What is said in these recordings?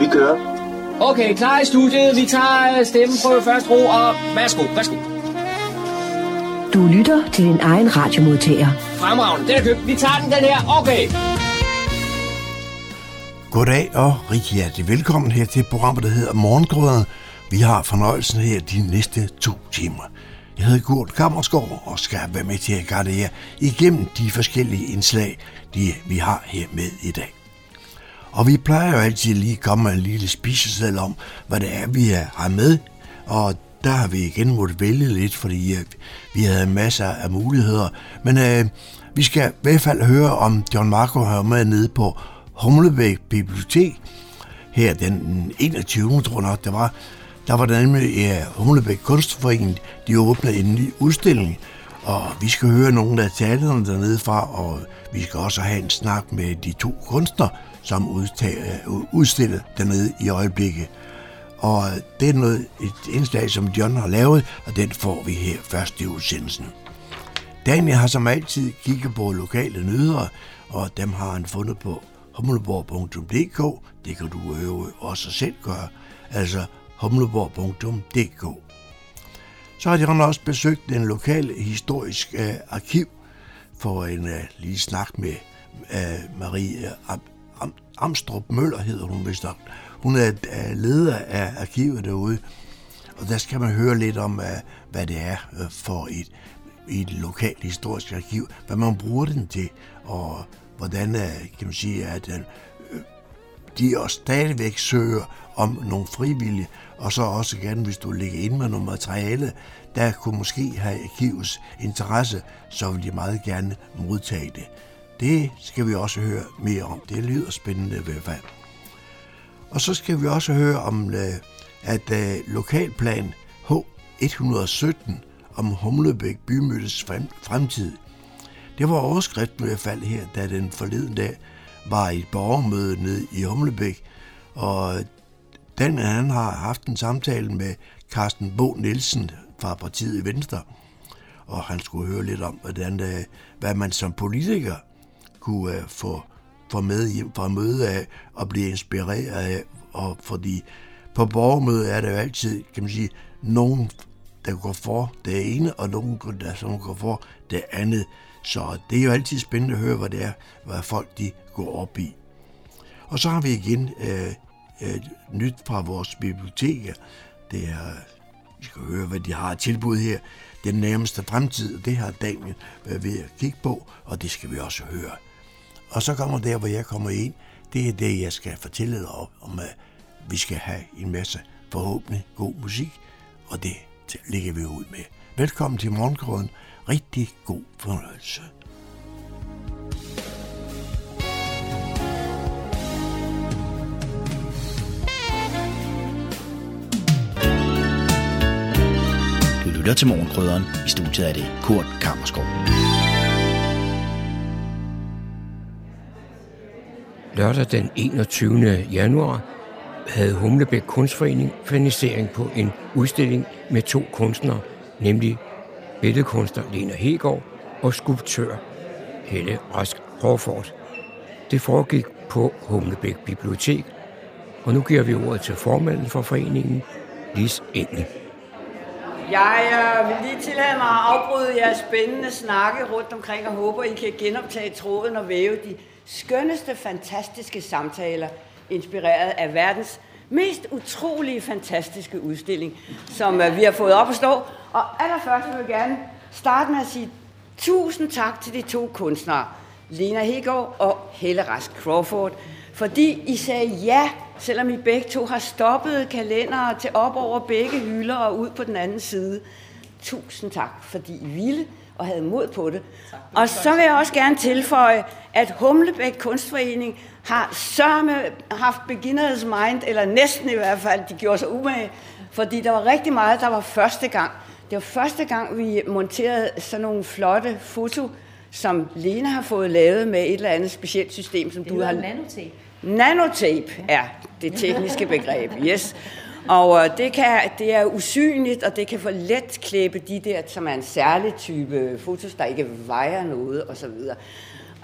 Vi kører. Okay, klar i studiet. Vi tager stemmen på først ro, og værsgo, værsgo. Du lytter til din egen radiomodtager. Fremragende, den er købt. Vi tager den, den her. Okay. Goddag og rigtig hjertelig velkommen her til programmet, der hedder Morgengrøden. Vi har fornøjelsen her de næste to timer. Jeg hedder Kurt Kammersgaard og skal være med til at gøre igennem de forskellige indslag, de vi har her med i dag. Og vi plejer jo altid lige at komme med en lille spiseseddel om, hvad det er, vi har med. Og der har vi igen måttet vælge lidt, fordi vi havde masser af muligheder. Men øh, vi skal i hvert fald høre, om John Marco har med nede på Humlebæk Bibliotek. Her den 21. tror nok, det var. Der var der nemlig ja, Humlebæk Kunstforening, de åbnede en ny udstilling, og vi skal høre nogle af talerne dernede fra, og vi skal også have en snak med de to kunstnere, som udstillet dernede i øjeblikket. Og det er noget, et indslag, som John har lavet, og den får vi her først i udsendelsen. Daniel har som altid kigget på lokale nyheder, og dem har han fundet på humleborg.dk. Det kan du øve også selv gøre, altså humleborg.dk. Så har de også besøgt den lokale historisk øh, arkiv for en øh, uh, lille snak med uh, Marie Amstrup Møller, hedder hun vist nok. Hun er leder af arkivet derude, og der skal man høre lidt om, øh, hvad det er øh, for et, et lokalt historisk arkiv, hvad man bruger den til, og hvordan øh, kan man sige, at de også stadigvæk søger om nogle frivillige, og så også gerne, hvis du ligger ind med noget materiale, der kunne måske have arkivets interesse, så vil de meget gerne modtage det. Det skal vi også høre mere om. Det lyder spændende i hvert fald. Og så skal vi også høre om, øh, at øh, lokalplan H117 om Humlebæk bymødes fremtid. Det var overskriften i hvert fald her, da den forleden dag var et borgermøde nede i Humlebæk, og den han har haft en samtale med Carsten Bo Nielsen fra partiet Venstre, og han skulle høre lidt om, hvordan, øh, hvad man som politiker kunne øh, få, få med hjem fra møde af og blive inspireret af, og fordi på borgermøde er der jo altid, kan man sige, nogen, der går for det ene, og nogen, der som går for det andet. Så det er jo altid spændende at høre, hvad det er, hvad folk de går op i. Og så har vi igen øh, øh, nyt fra vores biblioteker. Det er, vi skal høre, hvad de har tilbud her. Den nærmeste fremtid, det har Daniel været ved at kigge på, og det skal vi også høre. Og så kommer der, hvor jeg kommer ind. Det er det, jeg skal fortælle dig om, om at vi skal have en masse forhåbentlig god musik, og det ligger vi ud med. Velkommen til Morgenkrøden. Rigtig god fornøjelse. Du lytter til Morgenkrydderen. I studiet er det Kurt Kammerskov. Lørdag den 21. januar havde Humlebæk Kunstforening fanisering på en udstilling med to kunstnere, nemlig billedkunstner Lena Hegård og skulptør Helle Rask Hårfort. Det foregik på Humlebæk Bibliotek, og nu giver vi ordet til formanden for foreningen, Lis Engel. Jeg øh, vil lige tillade mig at afbryde jeres spændende snakke rundt omkring og håber, I kan genoptage tråden og væve de skønneste, fantastiske samtaler, inspireret af verdens mest utrolige, fantastiske udstilling, som øh, vi har fået op at stå. Og allerførst vil jeg gerne starte med at sige tusind tak til de to kunstnere, Lena Hegård og Helle Rask Crawford, fordi I sagde ja, selvom I begge to har stoppet kalendere til op over begge hylder og ud på den anden side. Tusind tak, fordi I ville og havde mod på det. Og så vil jeg også gerne tilføje, at Humlebæk Kunstforening har sørme haft beginner's mind, eller næsten i hvert fald, de gjorde sig umage, fordi der var rigtig meget, der var første gang. Det var første gang, vi monterede sådan nogle flotte foto, som Lena har fået lavet med et eller andet specielt system, som det du har... nanotape. Nanotape er det tekniske begreb, yes. Og øh, det, kan, det er usynligt, og det kan for let klæbe de der, som er en særlig type fotos, der ikke vejer noget osv.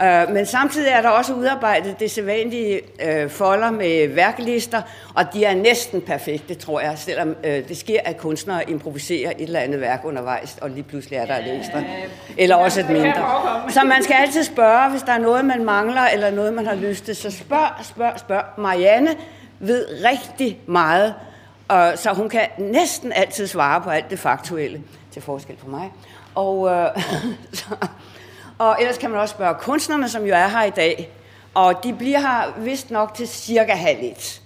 Uh, øh, men samtidig er der også udarbejdet det sædvanlige øh, folder med værklister, og de er næsten perfekte, tror jeg, selvom øh, det sker, at kunstnere improviserer et eller andet værk undervejs, og lige pludselig er der et ekstra, eller også et mindre. Så man skal altid spørge, hvis der er noget, man mangler, eller noget, man har lyst til, så spørg, spørg, spørg. Marianne ved rigtig meget, og så hun kan næsten altid svare på alt det faktuelle, til forskel for mig. Og, uh, så, og ellers kan man også spørge kunstnerne, som jo er her i dag. Og de bliver her vist nok til cirka halv et.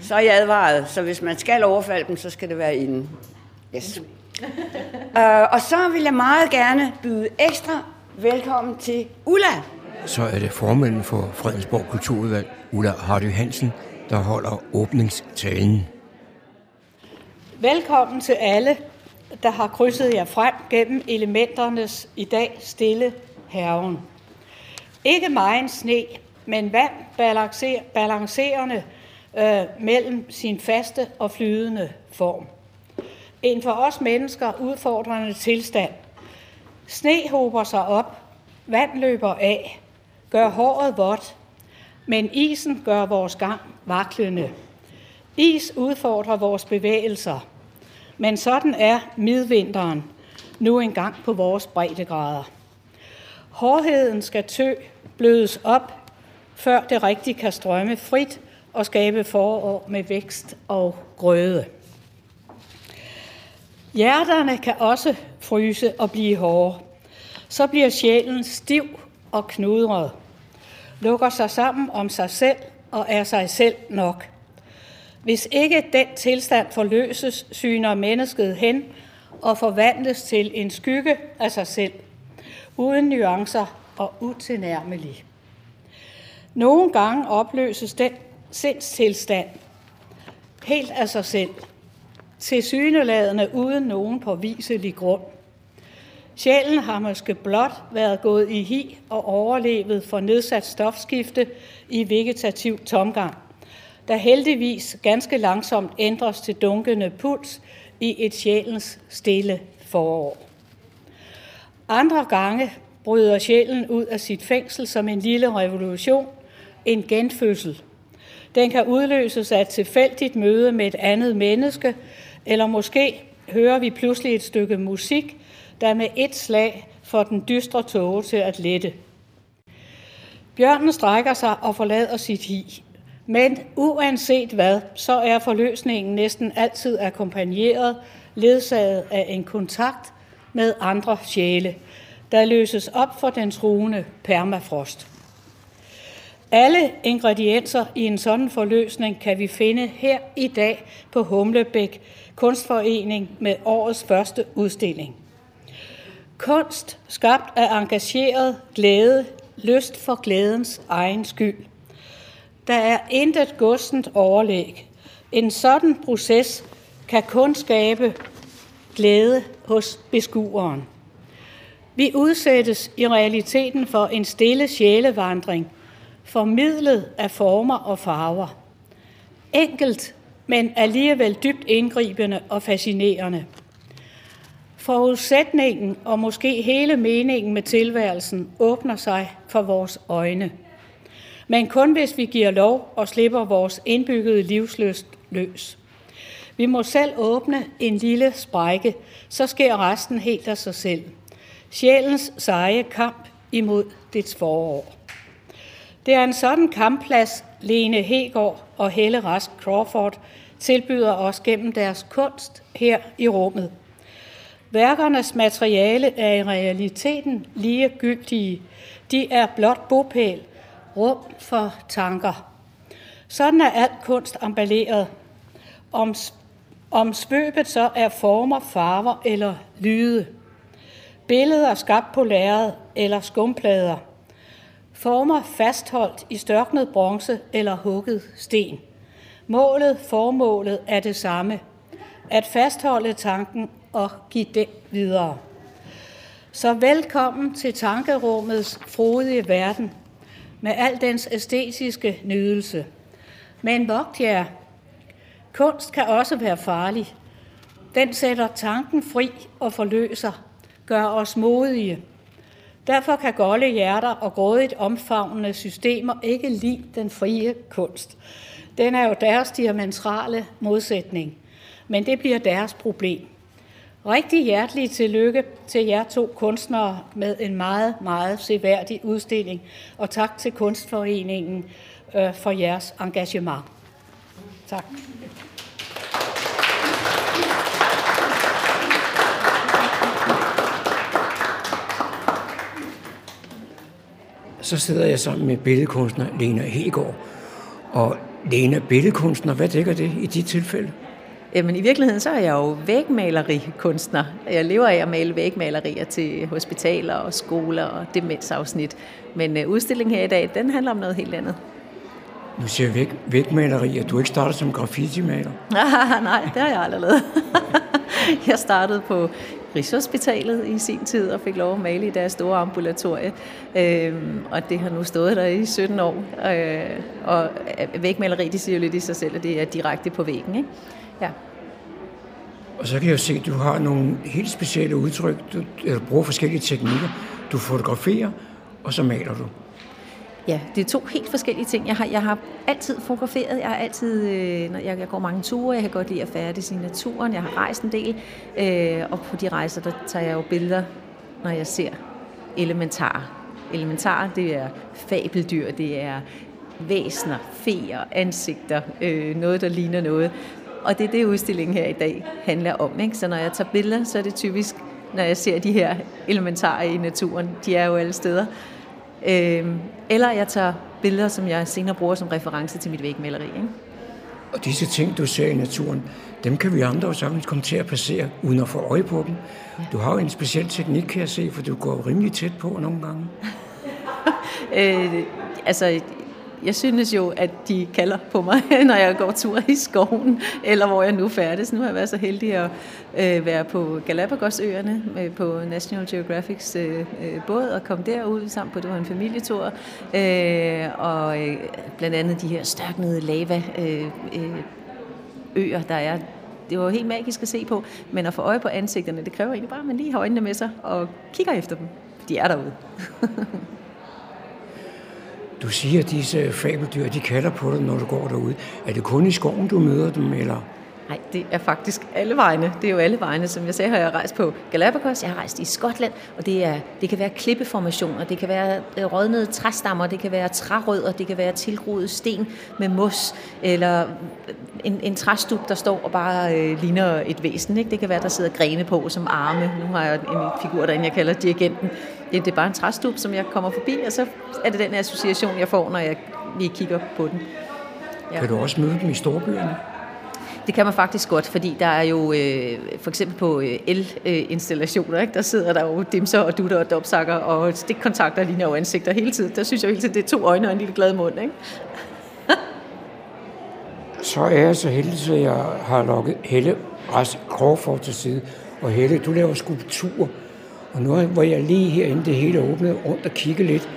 Så er I advaret, så hvis man skal overfalde dem, så skal det være inden. Yes. uh, og så vil jeg meget gerne byde ekstra velkommen til Ulla. Så er det formanden for Fredensborg Kulturudvalg, Ulla Hardy Hansen, der holder åbningstalen. Velkommen til alle, der har krydset jer frem gennem elementernes i dag stille herven. Ikke meget sne, men vand balancer, balancerende øh, mellem sin faste og flydende form. En for os mennesker udfordrende tilstand. Sne hober sig op, vand løber af, gør håret vådt, men isen gør vores gang vaklende. Is udfordrer vores bevægelser, men sådan er midvinteren nu engang på vores breddegrader. Hårdheden skal tø blødes op, før det rigtigt kan strømme frit og skabe forår med vækst og grøde. Hjerterne kan også fryse og blive hårde. Så bliver sjælen stiv og knudret, lukker sig sammen om sig selv og er sig selv nok. Hvis ikke den tilstand forløses, syner mennesket hen og forvandles til en skygge af sig selv – uden nuancer og utilnærmelig. Nogle gange opløses den sindstilstand helt af sig selv, til syneladende uden nogen påviselig grund. Sjælen har måske blot været gået i hi og overlevet for nedsat stofskifte i vegetativ tomgang, der heldigvis ganske langsomt ændres til dunkende puls i et sjælens stille forår. Andre gange bryder sjælen ud af sit fængsel som en lille revolution, en genfødsel. Den kan udløses af et tilfældigt møde med et andet menneske, eller måske hører vi pludselig et stykke musik, der med et slag får den dystre tåge til at lette. Bjørnen strækker sig og forlader sit hi. Men uanset hvad, så er forløsningen næsten altid akkompagneret, ledsaget af en kontakt med andre sjæle, der løses op for den truende permafrost. Alle ingredienser i en sådan forløsning kan vi finde her i dag på Humlebæk Kunstforening med årets første udstilling. Kunst skabt af engageret glæde, lyst for glædens egen skyld. Der er intet godsent overlæg. En sådan proces kan kun skabe glæde hos beskueren. Vi udsættes i realiteten for en stille sjælevandring, formidlet af former og farver. Enkelt, men alligevel dybt indgribende og fascinerende. Forudsætningen og måske hele meningen med tilværelsen åbner sig for vores øjne. Men kun hvis vi giver lov og slipper vores indbyggede livsløst løs. Vi må selv åbne en lille sprække, så sker resten helt af sig selv. Sjælens seje kamp imod dets forår. Det er en sådan kampplads, Lene Hegård og Helle Rask Crawford tilbyder os gennem deres kunst her i rummet. Værkernes materiale er i realiteten lige gyldige. De er blot bopæl, rum for tanker. Sådan er alt kunst emballeret. Om om svøbet så er former, farver eller lyde. Billeder skabt på lærred eller skumplader. Former fastholdt i størknet bronze eller hugget sten. Målet, formålet er det samme. At fastholde tanken og give den videre. Så velkommen til tankerummets frodige verden med al dens æstetiske nydelse. Men vogt jer, Kunst kan også være farlig. Den sætter tanken fri og forløser, gør os modige. Derfor kan golde hjerter og grådigt omfavnende systemer ikke lide den frie kunst. Den er jo deres diametrale modsætning, men det bliver deres problem. Rigtig hjertelig tillykke til jer to kunstnere med en meget, meget seværdig udstilling, og tak til Kunstforeningen øh, for jeres engagement. Tak. Så sidder jeg sammen med billedkunstner Lena Hegård. Og Lena, billedkunstner, hvad dækker det i dit tilfælde? Jamen i virkeligheden så er jeg jo vægmalerikunstner. Jeg lever af at male vægmalerier til hospitaler og skoler og demensafsnit. Men øh, udstillingen her i dag, den handler om noget helt andet. Nu siger jeg væg, vægmalerier. Du er ikke startet som graffiti-maler? Nej, det har jeg aldrig lavet. jeg startede på Rigshospitalet i sin tid og fik lov at male i deres store ambulatorie. Øhm, og det har nu stået der i 17 år. Øh, og vægmaleri, det siger jo lidt i sig selv, at det er direkte på væggen. Ikke? Ja. Og så kan jeg jo se, at du har nogle helt specielle udtryk. Du, du bruger forskellige teknikker. Du fotograferer, og så maler du. Ja, det er to helt forskellige ting. Jeg har, jeg har altid fotograferet. Jeg har altid, øh, når jeg, jeg går mange ture. Jeg kan godt lide at færdes i naturen. Jeg har rejst en del. Øh, og på de rejser, der tager jeg jo billeder, når jeg ser elementarer. Elementarer, det er fabeldyr, det er væsner, feer, ansigter, øh, noget, der ligner noget. Og det er det, udstillingen her i dag handler om. Ikke? Så når jeg tager billeder, så er det typisk, når jeg ser de her elementarer i naturen. De er jo alle steder. Øh, eller jeg tager billeder, som jeg senere bruger som reference til mit vægmaleri. Ikke? Og disse ting, du ser i naturen, dem kan vi andre jo sagtens komme til at passere, uden at få øje på dem. Ja. Du har jo en speciel teknik, kan jeg se, for du går rimelig tæt på nogle gange. øh, altså, jeg synes jo, at de kalder på mig, når jeg går tur i skoven, eller hvor jeg nu færdes. Nu har jeg været så heldig at øh, være på Galapagosøerne øh, på National Geographics øh, øh båd og komme derud sammen på det var en familietur. Øh, og øh, blandt andet de her størknede lava øh, øh, øer, der er det var helt magisk at se på, men at få øje på ansigterne, det kræver egentlig bare, at man lige har øjnene med sig og kigger efter dem. De er derude. Du siger, at disse fabeldyr, de kalder på dig, når du går derude. Er det kun i skoven, du møder dem, eller? Nej, det er faktisk alle vegne. Det er jo alle vegne. Som jeg sagde, har jeg rejst på Galapagos, jeg har rejst i Skotland, og det, er, det kan være klippeformationer, det kan være øh, rådnede træstammer, det kan være trærødder, det kan være tilgroet sten med mos, eller øh, en, en træstup, der står og bare øh, ligner et væsen. Ikke? Det kan være, der sidder grene på som arme. Nu har jeg en figur derinde, jeg kalder dirigenten. Det, det er bare en træstup, som jeg kommer forbi, og så er det den association, jeg får, når jeg lige kigger på den. Ja. Kan du også møde dem i storbyerne? Det kan man faktisk godt, fordi der er jo øh, for eksempel på øh, el-installationer, ikke? der sidder der jo dimser og dutter og dopsakker og stikkontakter ligner jo ansigter hele tiden. Der synes jeg hele tiden, det er to øjne og en lille glad mund. Ikke? så er jeg så heldig, at jeg har lukket Helle Ras Crawford til side. Og Helle, du laver skulptur. Og nu hvor jeg lige herinde det hele åbnet rundt og kigge lidt,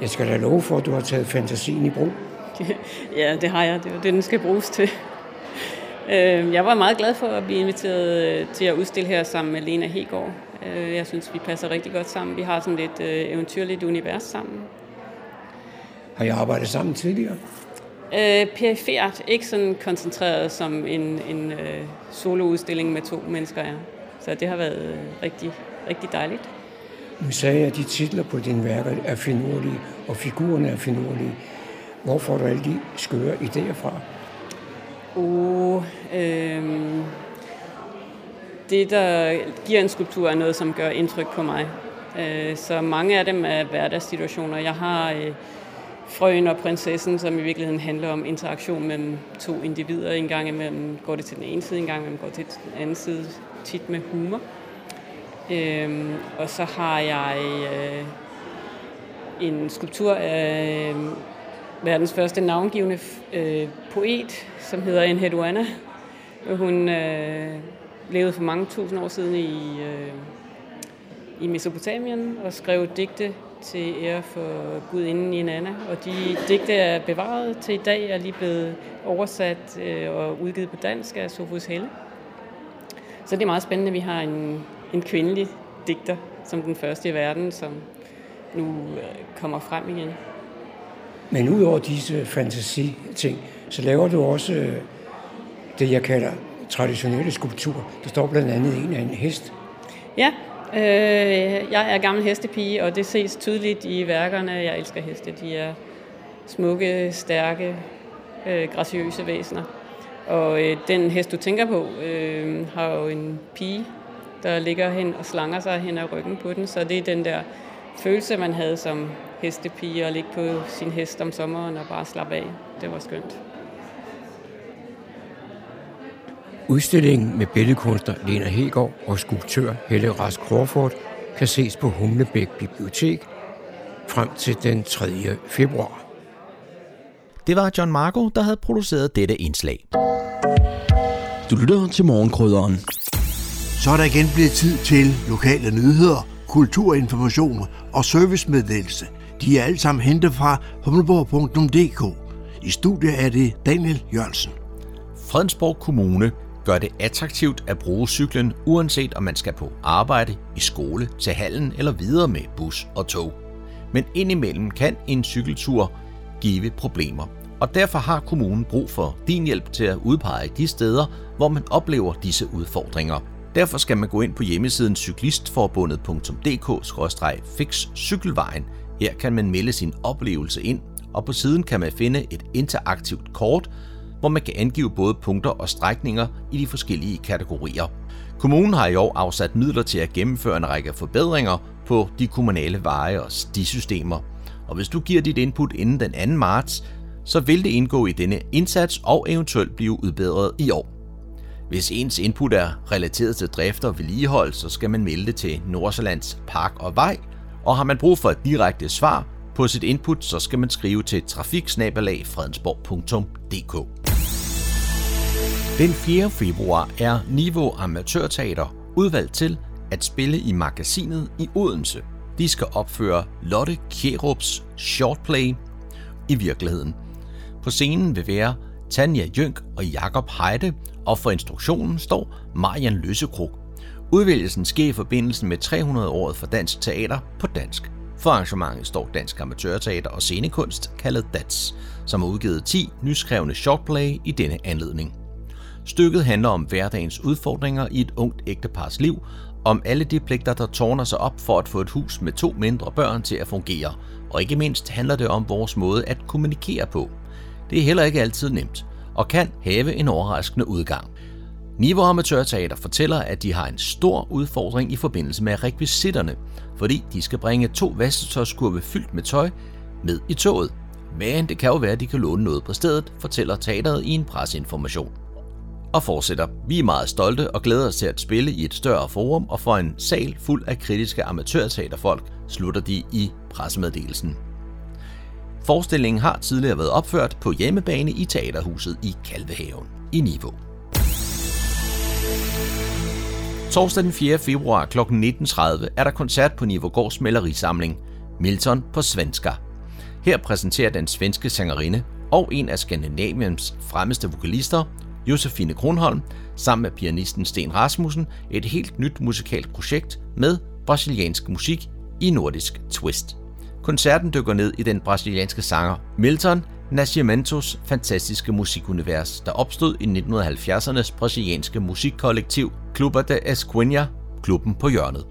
jeg skal da love for, at du har taget fantasien i brug. Ja, det har jeg. Det er det, den skal bruges til. Øh, jeg var meget glad for at blive inviteret øh, til at udstille her sammen med Lena Hegård. Øh, jeg synes, vi passer rigtig godt sammen. Vi har sådan lidt eventyrligt univers sammen. Har I arbejdet sammen tidligere? Øh, perifert, ikke sådan koncentreret som en, en øh, soloudstilling med to mennesker er. Så det har været rigtig, rigtig dejligt. Nu sagde jeg, at de titler på dine værker er finurlige, og figurerne er finurlige. Hvor får du alle de skøre idéer fra? Uh, øh, det, der giver en skulptur, er noget, som gør indtryk på mig. Øh, så mange af dem er hverdagssituationer. Jeg har øh, Frøen og prinsessen, som i virkeligheden handler om interaktion mellem to individer. En gang imellem går det til den ene side, en gang imellem går det til den anden side, tit med humor. Øhm, og så har jeg øh, en skulptur af øh, verdens første navngivende øh, poet, som hedder Enheduanna. Hun øh, levede for mange tusind år siden i, øh, i Mesopotamien og skrev digte til ære for gudinden Inanna, og de digte er bevaret til i dag, er lige blevet oversat øh, og udgivet på dansk af Sofus Helle. Så det er meget spændende, at vi har en, en kvindelig digter som den første i verden, som nu øh, kommer frem igen. Men udover disse fantasi-ting, så laver du også øh, det, jeg kalder traditionelle skulpturer. Der står blandt andet en af en hest. Ja, øh, jeg er gammel hestepige, og det ses tydeligt i værkerne. Jeg elsker heste. De er smukke, stærke, øh, graciøse væsener. Og øh, den hest, du tænker på, øh, har jo en pige, der ligger hen og slanger sig hen ad ryggen på den. Så det er den der følelse, man havde som hestepige at ligge på sin hest om sommeren og bare slappe af. Det var skønt. Udstillingen med billedkunstner Lena Hegård og skulptør Helle Rask Crawford kan ses på Humlebæk Bibliotek frem til den 3. februar. Det var John Marco, der havde produceret dette indslag. Du lytter til morgenkrydderen. Så er der igen blevet tid til lokale nyheder, kulturinformation og servicemeddelelse. De er alle sammen hentet fra humleborg.dk. I studiet er det Daniel Jørgensen. Fredensborg Kommune gør det attraktivt at bruge cyklen, uanset om man skal på arbejde, i skole, til hallen eller videre med bus og tog. Men indimellem kan en cykeltur give problemer, og derfor har kommunen brug for din hjælp til at udpege de steder, hvor man oplever disse udfordringer. Derfor skal man gå ind på hjemmesiden cyklistforbundet.dk-fix cykelvejen. Her kan man melde sin oplevelse ind, og på siden kan man finde et interaktivt kort, hvor man kan angive både punkter og strækninger i de forskellige kategorier. Kommunen har i år afsat midler til at gennemføre en række forbedringer på de kommunale veje og stisystemer. Og hvis du giver dit input inden den 2. marts, så vil det indgå i denne indsats og eventuelt blive udbedret i år. Hvis ens input er relateret til drift og vedligehold, så skal man melde det til Nordsjællands Park og Vej, og har man brug for et direkte svar på sit input, så skal man skrive til trafiksnabelag.fredensborg.dk. Den 4. februar er Niveau Amatørteater udvalgt til at spille i magasinet i Odense. De skal opføre Lotte Kjerups shortplay i virkeligheden. På scenen vil være Tanja Jønk og Jakob Heide, og for instruktionen står Marian Løsekrog. Udvælgelsen sker i forbindelse med 300-året for dansk teater på dansk. For arrangementet står Dansk Amatørteater og Scenekunst, kaldet DATS, som har udgivet 10 nyskrevne shortplay i denne anledning. Stykket handler om hverdagens udfordringer i et ungt ægtepars liv, om alle de pligter, der tårner sig op for at få et hus med to mindre børn til at fungere, og ikke mindst handler det om vores måde at kommunikere på. Det er heller ikke altid nemt, og kan have en overraskende udgang. Niveau Amatørteater fortæller, at de har en stor udfordring i forbindelse med rekvisitterne, fordi de skal bringe to vasketøjskurve fyldt med tøj med i toget. Men det kan jo være, at de kan låne noget på stedet, fortæller teateret i en presseinformation. Og fortsætter, vi er meget stolte og glæder os til at spille i et større forum og for en sal fuld af kritiske amatørteaterfolk, slutter de i pressemeddelelsen. Forestillingen har tidligere været opført på hjemmebane i Teaterhuset i Kalvehaven i Niveau. Torsdag den 4. februar kl. 19.30 er der koncert på Nivågårds malerisamling Milton på svenska. Her præsenterer den svenske sangerinde og en af Skandinaviens fremmeste vokalister, Josefine Kronholm, sammen med pianisten Sten Rasmussen, et helt nyt musikalsk projekt med brasiliansk musik i nordisk twist. Koncerten dykker ned i den brasilianske sanger Milton Nascimentos fantastiske musikunivers, der opstod i 1970'ernes brasilianske musikkollektiv Clube de Esquinha, klubben på hjørnet.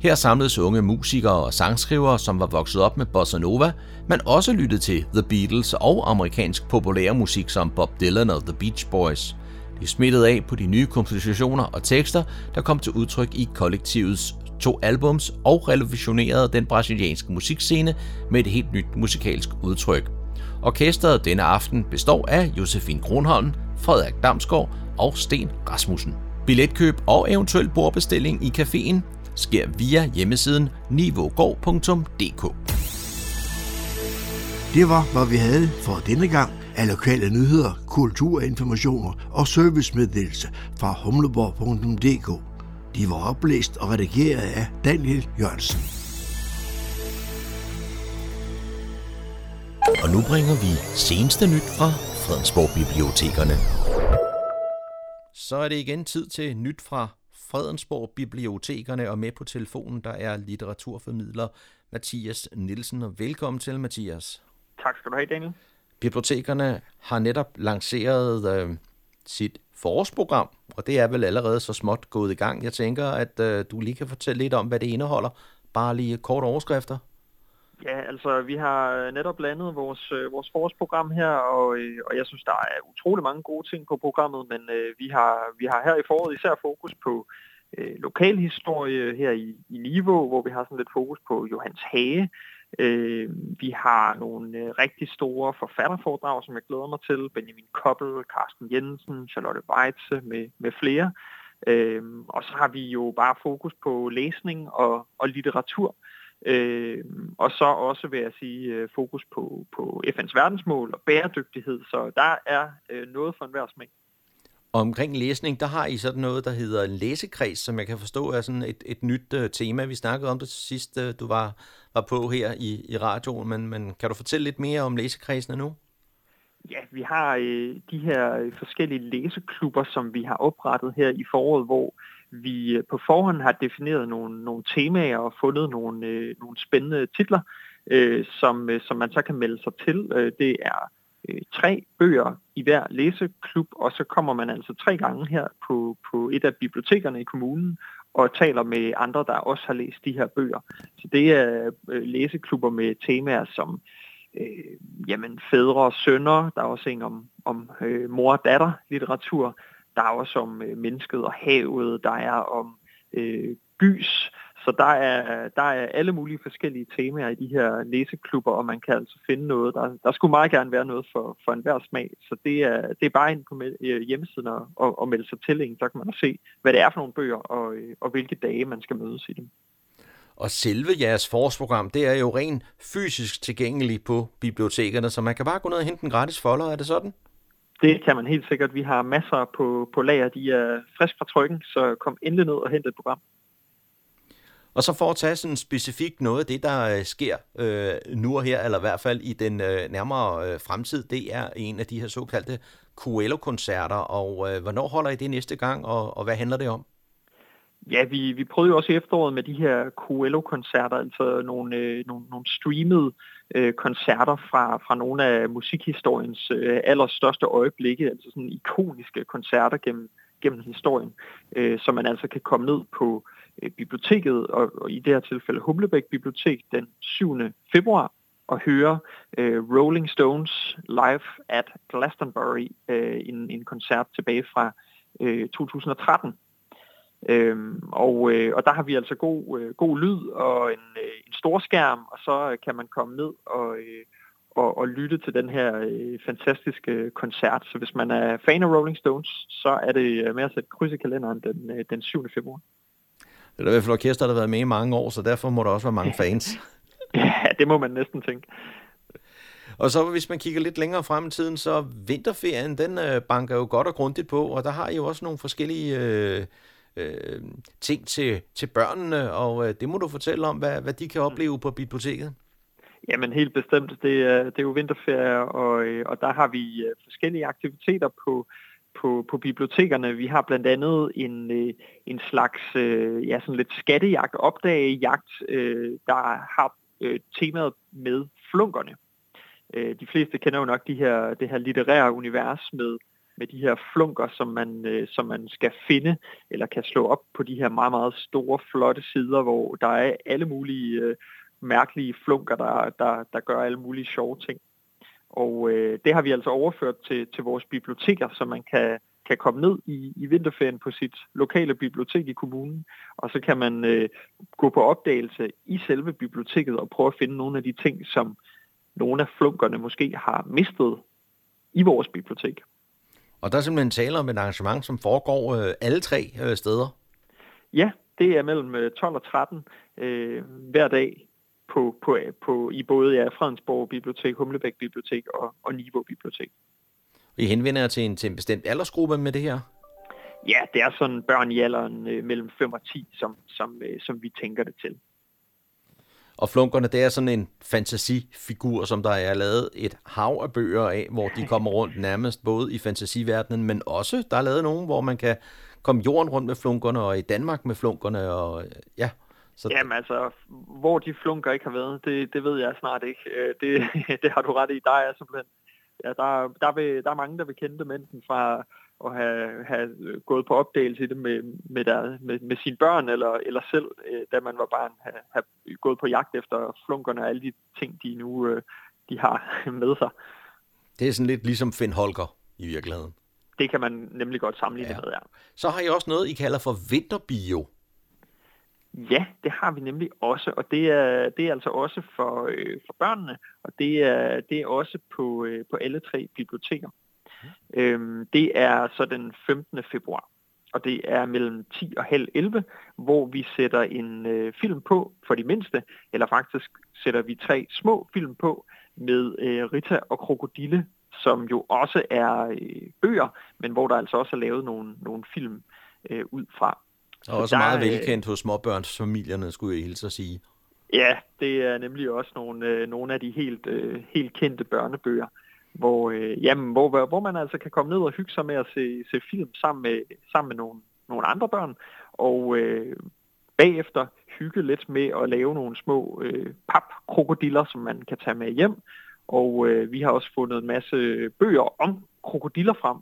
Her samledes unge musikere og sangskrivere, som var vokset op med bossa nova, men også lyttede til The Beatles og amerikansk populær musik som Bob Dylan og The Beach Boys. De smittede af på de nye kompositioner og tekster, der kom til udtryk i kollektivets to albums og revolutionerede den brasilianske musikscene med et helt nyt musikalsk udtryk. Orkestret denne aften består af Josefine Kronholm, Frederik Damsgaard og Sten Rasmussen. Billetkøb og eventuel bordbestilling i caféen sker via hjemmesiden nivogård.dk. Det var, hvad vi havde for denne gang af lokale nyheder, kulturinformationer og servicemeddelelse fra humleborg.dk. De var oplæst og redigeret af Daniel Jørgensen. Og nu bringer vi seneste nyt fra Fredensborg Bibliotekerne. Så er det igen tid til nyt fra Fredensborg Bibliotekerne, og med på telefonen der er litteraturformidler Mathias Nielsen, og velkommen til, Mathias. Tak skal du have, Daniel. Bibliotekerne har netop lanceret øh, sit forårsprogram, og det er vel allerede så småt gået i gang. Jeg tænker, at øh, du lige kan fortælle lidt om, hvad det indeholder. Bare lige kort overskrifter. Ja, altså vi har øh, netop landet vores, øh, vores forårsprogram her, og, øh, og jeg synes, der er utrolig mange gode ting på programmet, men øh, vi, har, vi har her i foråret især fokus på øh, lokalhistorie her i, i Niveau, hvor vi har sådan lidt fokus på Johans Hage. Øh, vi har nogle øh, rigtig store forfatterforedrag, som jeg glæder mig til. Benjamin Koppel, Carsten Jensen, Charlotte Weitze med, med flere. Øh, og så har vi jo bare fokus på læsning og, og litteratur. Øh, og så også, vil jeg sige, øh, fokus på, på FN's verdensmål og bæredygtighed. Så der er øh, noget for enhver smag. Omkring læsning, der har I sådan noget, der hedder en læsekreds, som jeg kan forstå er sådan et, et nyt uh, tema. Vi snakkede om det sidst, uh, du var, var på her i, i radioen, men, men kan du fortælle lidt mere om læsekredsene nu? Ja, vi har øh, de her øh, forskellige læseklubber, som vi har oprettet her i foråret, hvor vi øh, på forhånd har defineret nogle, nogle temaer og fundet nogle, øh, nogle spændende titler, øh, som, øh, som man så kan melde sig til. Øh, det er øh, tre bøger i hver læseklub, og så kommer man altså tre gange her på, på et af bibliotekerne i kommunen og taler med andre, der også har læst de her bøger. Så det er øh, læseklubber med temaer som øh, jamen, fædre og sønner, der er også en om, om øh, mor og datter litteratur, der er også om øh, mennesket og havet, der er om øh, gys, så der er, der er alle mulige forskellige temaer i de her læseklubber, og man kan altså finde noget. Der, der skulle meget gerne være noget for, for enhver smag, så det er, det er bare ind på øh, hjemmesiden og, og, og melde sig til en. Så kan man se, hvad det er for nogle bøger, og, øh, og hvilke dage man skal mødes i dem. Og selve jeres forårsprogram, det er jo rent fysisk tilgængeligt på bibliotekerne, så man kan bare gå ned og hente en gratis folder, er det sådan? Det kan man helt sikkert. Vi har masser på, på lager, de er frisk fra trykken, så kom endelig ned og hent et program. Og så for at tage sådan specifikt noget af det, der øh, sker øh, nu og her, eller i hvert fald i den øh, nærmere øh, fremtid, det er en af de her såkaldte Coelho-koncerter. Og øh, hvornår holder I det næste gang, og, og hvad handler det om? Ja, vi, vi prøvede jo også i efteråret med de her Coelho-koncerter, altså nogle, øh, nogle, nogle streamede øh, koncerter fra, fra nogle af musikhistoriens øh, allerstørste øjeblikke, altså sådan ikoniske koncerter gennem, gennem historien, øh, som man altså kan komme ned på øh, Øh, biblioteket, og, og i det her tilfælde Humlebæk Bibliotek, den 7. februar, og høre øh, Rolling Stones live at Glastonbury, øh, en, en koncert tilbage fra øh, 2013. Øhm, og, øh, og der har vi altså god, øh, god lyd og en, øh, en stor skærm, og så øh, kan man komme ned og, øh, og, og lytte til den her øh, fantastiske koncert. Så hvis man er fan af Rolling Stones, så er det øh, med at sætte kryds i kalenderen den, øh, den 7. februar. Det er i hvert fald orkester, der har været med i mange år, så derfor må der også være mange fans. ja, det må man næsten tænke. Og så hvis man kigger lidt længere frem i tiden, så vinterferien, den øh, banker jo godt og grundigt på, og der har I jo også nogle forskellige øh, øh, ting til, til børnene, og øh, det må du fortælle om, hvad, hvad de kan opleve på biblioteket. Jamen helt bestemt. Det er, det er jo vinterferie, og, øh, og der har vi øh, forskellige aktiviteter på, på, på bibliotekerne. Vi har blandt andet en, øh, en slags øh, ja, sådan lidt skattejagt, opdagejagt, øh, der har øh, temaet med flunkerne. De fleste kender jo nok de her, det her litterære univers med med de her flunker, som man, øh, som man skal finde, eller kan slå op på de her meget, meget store, flotte sider, hvor der er alle mulige øh, mærkelige flunker, der, der, der gør alle mulige sjove ting. Og øh, det har vi altså overført til, til vores biblioteker, så man kan, kan komme ned i, i vinterferien på sit lokale bibliotek i kommunen, og så kan man øh, gå på opdagelse i selve biblioteket og prøve at finde nogle af de ting, som nogle af flunkerne måske har mistet i vores bibliotek. Og der er simpelthen tale om et arrangement, som foregår øh, alle tre øh, steder? Ja, det er mellem 12 øh, og 13 øh, hver dag på, på, på, i både ja, Fredensborg Bibliotek, Humlebæk Bibliotek og, og Niveau Bibliotek. I henvender jer til en, til en bestemt aldersgruppe med det her? Ja, det er sådan børn i alderen øh, mellem 5 og 10, som, som, øh, som vi tænker det til. Og flunkerne, det er sådan en fantasifigur, som der er lavet et hav af bøger af, hvor de kommer rundt nærmest både i fantasiverdenen, men også, der er lavet nogen, hvor man kan komme jorden rundt med flunkerne, og i Danmark med flunkerne, og ja, Så... Jamen altså, hvor de flunker ikke har været, det, det ved jeg snart ikke. Øh, det, det har du ret i. Der er simpelthen ja, der, der, vil, der er mange, der vil kende dem enten fra at have, have gået på opdagelse i det med, med, der, med, med sine børn, eller, eller selv, øh, da man var barn, have, have gået på jagt efter flunkerne og alle de ting, de nu øh, de har med sig. Det er sådan lidt ligesom Finn Holger i virkeligheden. Det kan man nemlig godt sammenligne ja. med, ja. Så har I også noget, I kalder for vinterbio. Ja, det har vi nemlig også, og det er, det er altså også for, øh, for børnene, og det er, det er også på, øh, på alle tre biblioteker. Mm. Øhm, det er så den 15. februar, og det er mellem 10 og halv 11, hvor vi sætter en øh, film på for de mindste, eller faktisk sætter vi tre små film på med øh, Rita og Krokodille, som jo også er øh, bøger, men hvor der altså også er lavet nogle, nogle film øh, ud fra. Og også der, meget velkendt hos småbørnsfamilierne, skulle jeg hilse at sige. Ja, det er nemlig også nogle, øh, nogle af de helt, øh, helt kendte børnebøger, hvor, øh, jamen, hvor, hvor man altså kan komme ned og hygge sig med at se, se film sammen med, sammen med nogle, nogle andre børn, og øh, bagefter hygge lidt med at lave nogle små øh, papkrokodiller, som man kan tage med hjem. Og øh, vi har også fundet en masse bøger om krokodiller frem,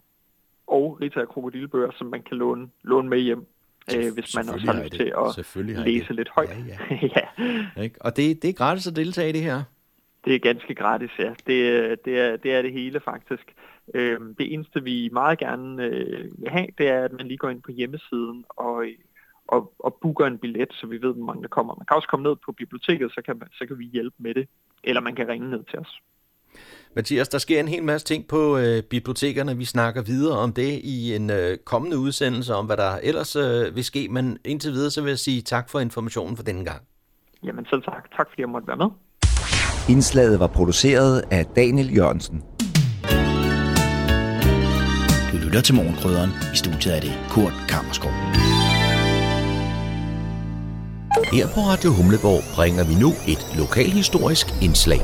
og Rita krokodillebøger, som man kan låne, låne med hjem øh, hvis man også har lyst til at læse lidt højt. Ja, ja. ja. Ikke? Og det, det er gratis at deltage i det her? Det er ganske gratis, ja. Det, det, er, det er det hele faktisk. Øh, det eneste, vi meget gerne øh, vil have, det er, at man lige går ind på hjemmesiden og, og, og booker en billet, så vi ved, hvor mange der kommer. Man kan også komme ned på biblioteket, så kan, så kan vi hjælpe med det. Eller man kan ringe ned til os. Mathias, der sker en hel masse ting på øh, bibliotekerne. Vi snakker videre om det i en øh, kommende udsendelse om, hvad der ellers øh, vil ske. Men indtil videre, så vil jeg sige tak for informationen for denne gang. Jamen selv tak. Tak fordi jeg måtte være med. Indslaget var produceret af Daniel Jørgensen. Du lytter til Morgenkrydderen. I studiet er det Kurt Kammerskov. Her på Radio Humleborg bringer vi nu et lokalhistorisk indslag.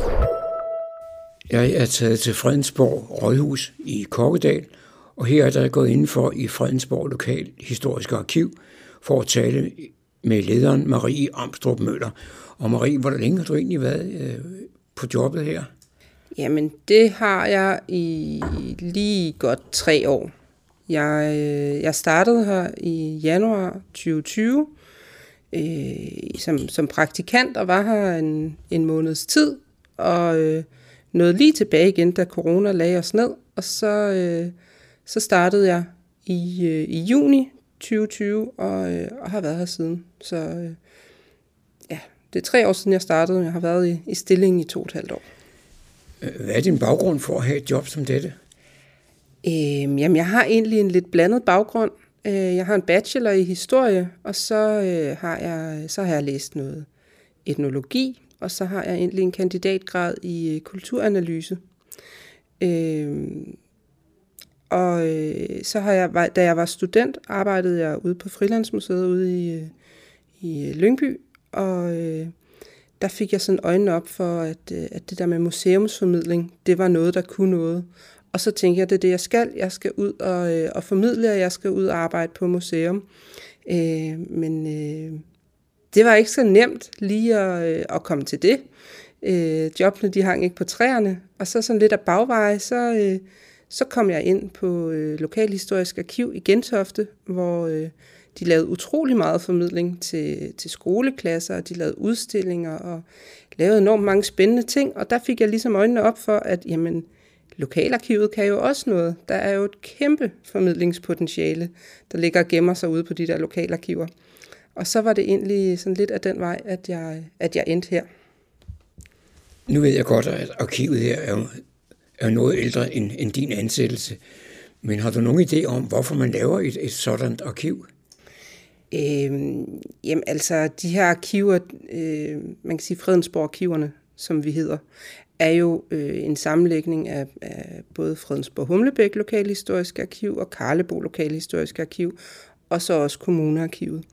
Jeg er taget til Fredensborg Rådhus i Kokkedal, og her er der gået indenfor i Fredensborg Lokal Historiske Arkiv for at tale med lederen Marie Amstrup Møller. Og Marie, hvor længe har du egentlig været øh, på jobbet her? Jamen, det har jeg i lige godt tre år. Jeg, øh, jeg startede her i januar 2020 øh, som, som praktikant og var her en, en måneds tid. Og øh, nåede lige tilbage igen, da corona lagde os ned, og så, øh, så startede jeg i, øh, i juni 2020, og, øh, og har været her siden. Så øh, ja, det er tre år siden, jeg startede. Jeg har været i, i stillingen i to og et halvt år. Hvad er din baggrund for at have et job som dette? Øh, jamen, jeg har egentlig en lidt blandet baggrund. Øh, jeg har en bachelor i historie, og så, øh, har jeg, så har jeg læst noget etnologi, og så har jeg egentlig en kandidatgrad i øh, kulturanalyse. Øh, og øh, så har jeg, da jeg var student, arbejdede jeg ude på Frilandsmuseet ude i, øh, i øh, Lyngby, og øh, der fik jeg sådan øjnene op for, at, at det der med museumsformidling, det var noget, der kunne noget. Og så tænkte jeg, det er det, jeg skal. Jeg skal ud og, øh, og formidle, og jeg skal ud og arbejde på museum. Øh, men øh, det var ikke så nemt lige at, øh, at komme til det. Øh, jobbene de hang ikke på træerne, og så sådan lidt af bagveje, så, øh, så kom jeg ind på øh, Lokalhistorisk Arkiv i Gentofte, hvor øh, de lavede utrolig meget formidling til, til skoleklasser, og de lavede udstillinger og lavede enormt mange spændende ting, og der fik jeg ligesom øjnene op for, at jamen, lokalarkivet kan jo også noget. Der er jo et kæmpe formidlingspotentiale, der ligger og gemmer sig ude på de der lokalarkiver. Og så var det egentlig sådan lidt af den vej, at jeg, at jeg endte her. Nu ved jeg godt, at arkivet her er, er noget ældre end, end din ansættelse. Men har du nogen idé om, hvorfor man laver et, et sådan arkiv? Øhm, jamen altså, de her arkiver, øh, man kan sige Fredensborg-arkiverne, som vi hedder, er jo øh, en sammenlægning af, af både Fredensborg Humlebæk Lokalhistorisk Arkiv og Karlebo Lokalhistorisk Arkiv, og så også Kommunearkivet.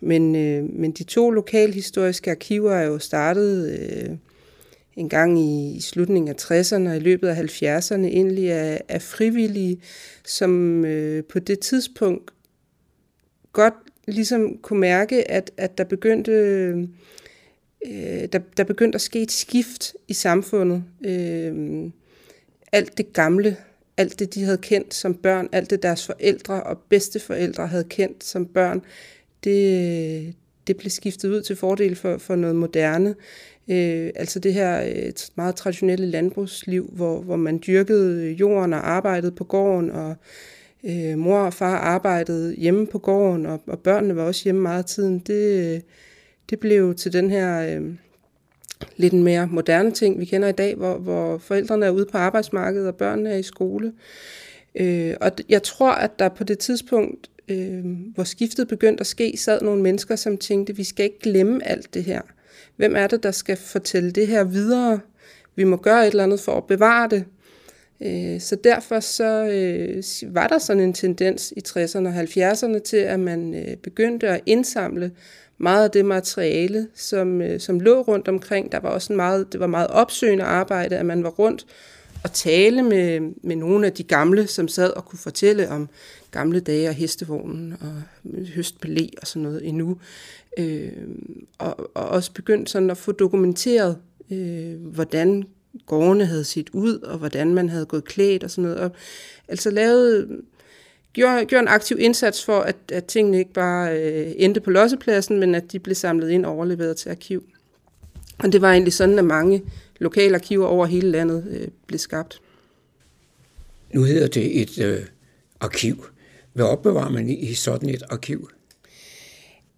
Men, øh, men de to lokalhistoriske arkiver er jo startet øh, en gang i, i slutningen af 60'erne og i løbet af 70'erne egentlig af, af frivillige, som øh, på det tidspunkt godt ligesom kunne mærke, at, at der begyndte... Øh, der, der begyndte at ske et skift i samfundet. Øh, alt det gamle, alt det, de havde kendt som børn, alt det deres forældre og bedsteforældre havde kendt som børn, det, det blev skiftet ud til fordel for, for noget moderne. Øh, altså det her øh, meget traditionelle landbrugsliv, hvor, hvor man dyrkede øh, jorden og arbejdede på gården, og øh, mor og far arbejdede hjemme på gården, og, og børnene var også hjemme meget af tiden. Det, øh, det blev til den her øh, lidt mere moderne ting, vi kender i dag, hvor, hvor forældrene er ude på arbejdsmarkedet, og børnene er i skole. Øh, og jeg tror, at der på det tidspunkt, øh, hvor skiftet begyndte at ske, sad nogle mennesker, som tænkte, vi skal ikke glemme alt det her. Hvem er det, der skal fortælle det her videre? Vi må gøre et eller andet for at bevare det. Øh, så derfor så øh, var der sådan en tendens i 60'erne og 70'erne til, at man øh, begyndte at indsamle meget af det materiale, som, øh, som lå rundt omkring. Der var også en meget, det var meget opsøgende arbejde, at man var rundt og tale med, med nogle af de gamle, som sad og kunne fortælle om gamle dage og hestevognen og høstpalæ og sådan noget endnu. Øh, og, og også begyndt sådan at få dokumenteret, øh, hvordan gårdene havde set ud, og hvordan man havde gået klædt og sådan noget. Og, altså lavet, gjorde, gjorde en aktiv indsats for, at, at tingene ikke bare øh, endte på lossepladsen, men at de blev samlet ind og overleveret til arkiv. Og det var egentlig sådan, at mange lokale arkiver over hele landet øh, blev skabt. Nu hedder det et øh, arkiv. Hvad opbevarer man i, sådan et arkiv?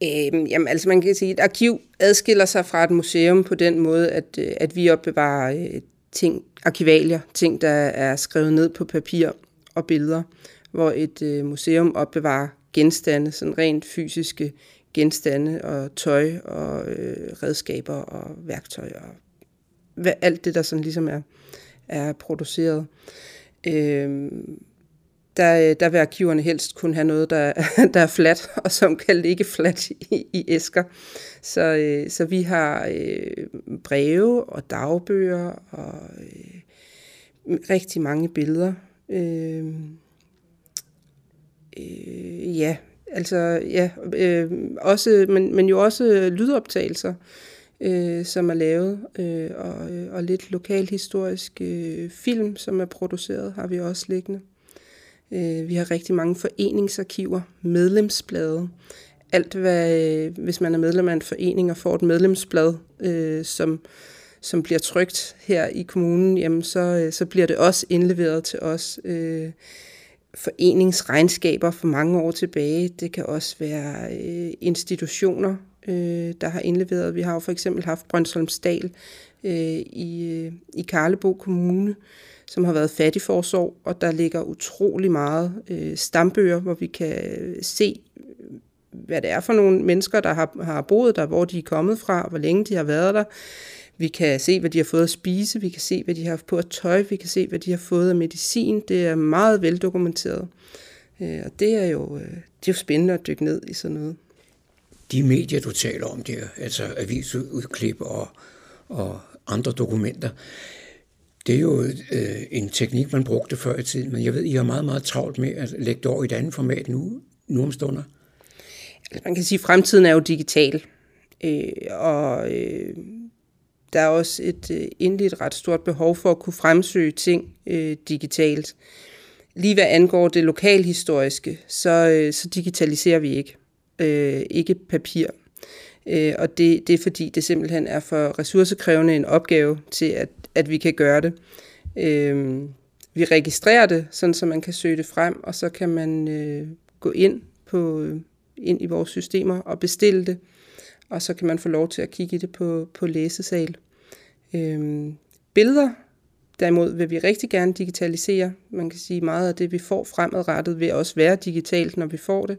Øhm, jamen, altså man kan sige, at et arkiv adskiller sig fra et museum på den måde, at, øh, at vi opbevarer øh, ting, arkivalier, ting, der er skrevet ned på papir og billeder, hvor et øh, museum opbevarer genstande, sådan rent fysiske genstande og tøj og øh, redskaber og værktøj og hvad, alt det, der sådan ligesom er, er produceret. Øhm, der, øh, der vil arkiverne helst kun have noget, der, der er fladt, og som kan ligge fladt i, i æsker. Så, øh, så vi har øh, breve og dagbøger og øh, rigtig mange billeder. Øh, øh, ja, altså ja, øh, også, men, men jo også lydoptagelser, øh, som er lavet, øh, og, øh, og lidt lokalhistorisk øh, film, som er produceret, har vi også liggende. Øh, vi har rigtig mange foreningsarkiver, medlemsblade. Alt hvad, øh, hvis man er medlem af en forening og får et medlemsblad, øh, som, som bliver trygt her i kommunen, jamen så, øh, så bliver det også indleveret til os. Øh, foreningsregnskaber for mange år tilbage. Det kan også være øh, institutioner, øh, der har indleveret. Vi har jo for eksempel haft Brøndsholmsdal øh, i, øh, i Karlebo Kommune, som har været fattigforsorg, og der ligger utrolig meget øh, stambøger, hvor vi kan øh, se, hvad det er for nogle mennesker, der har, har boet der, hvor de er kommet fra, hvor længe de har været der. Vi kan se, hvad de har fået at spise, vi kan se, hvad de har haft på at tøj, vi kan se, hvad de har fået af medicin. Det er meget veldokumenteret. Øh, og det er, jo, øh, det er jo spændende at dykke ned i sådan noget. De medier, du taler om der, altså avisudklip og, og andre dokumenter, det er jo øh, en teknik, man brugte før i tiden, men jeg ved, I har meget, meget travlt med at lægge det over i et andet format nu, nu om stunder. Altså, man kan sige, at fremtiden er jo digital, øh, og øh, der er også et øh, indligt ret stort behov for at kunne fremsøge ting øh, digitalt. Lige hvad angår det lokalhistoriske, så, øh, så digitaliserer vi ikke. Øh, ikke papir. Øh, og det, det er fordi, det simpelthen er for ressourcekrævende en opgave til, at at vi kan gøre det. Øh, vi registrerer det, sådan så man kan søge det frem, og så kan man øh, gå ind på øh, ind i vores systemer og bestille det, og så kan man få lov til at kigge i det på, på læsesal. Øhm, billeder, derimod vil vi rigtig gerne digitalisere. Man kan sige, meget af det, vi får fremadrettet, vil også være digitalt, når vi får det.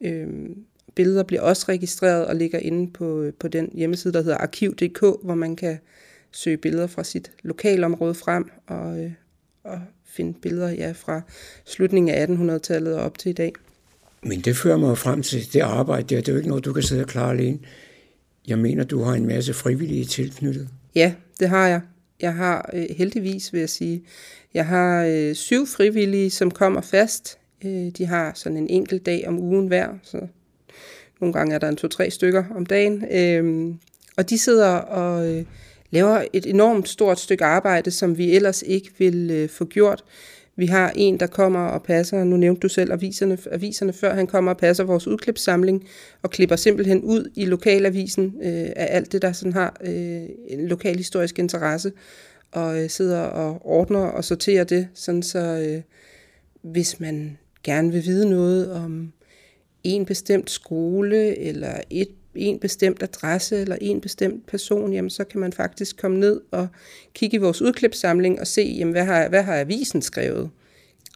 Øhm, billeder bliver også registreret og ligger inde på, på den hjemmeside, der hedder arkiv.dk, hvor man kan søge billeder fra sit lokalområde frem og, øh, og finde billeder ja, fra slutningen af 1800-tallet og op til i dag. Men det fører mig frem til det arbejde der. Det er jo ikke noget, du kan sidde og klare alene. Jeg mener, du har en masse frivillige tilknyttet. Ja, det har jeg. Jeg har øh, heldigvis, vil jeg sige, jeg har øh, syv frivillige, som kommer fast. Øh, de har sådan en enkelt dag om ugen hver, så Nogle gange er der en to-tre stykker om dagen. Øh, og de sidder og øh, laver et enormt stort stykke arbejde, som vi ellers ikke vil øh, få gjort. Vi har en, der kommer og passer, nu nævnte du selv aviserne, aviserne før, han kommer og passer vores udklipssamling og klipper simpelthen ud i lokalavisen øh, af alt det, der sådan har øh, en lokal historisk interesse, og øh, sidder og ordner og sorterer det, sådan så øh, hvis man gerne vil vide noget om en bestemt skole, eller et en bestemt adresse eller en bestemt person, jamen så kan man faktisk komme ned og kigge i vores udklipssamling og se, jamen hvad har, hvad har avisen skrevet?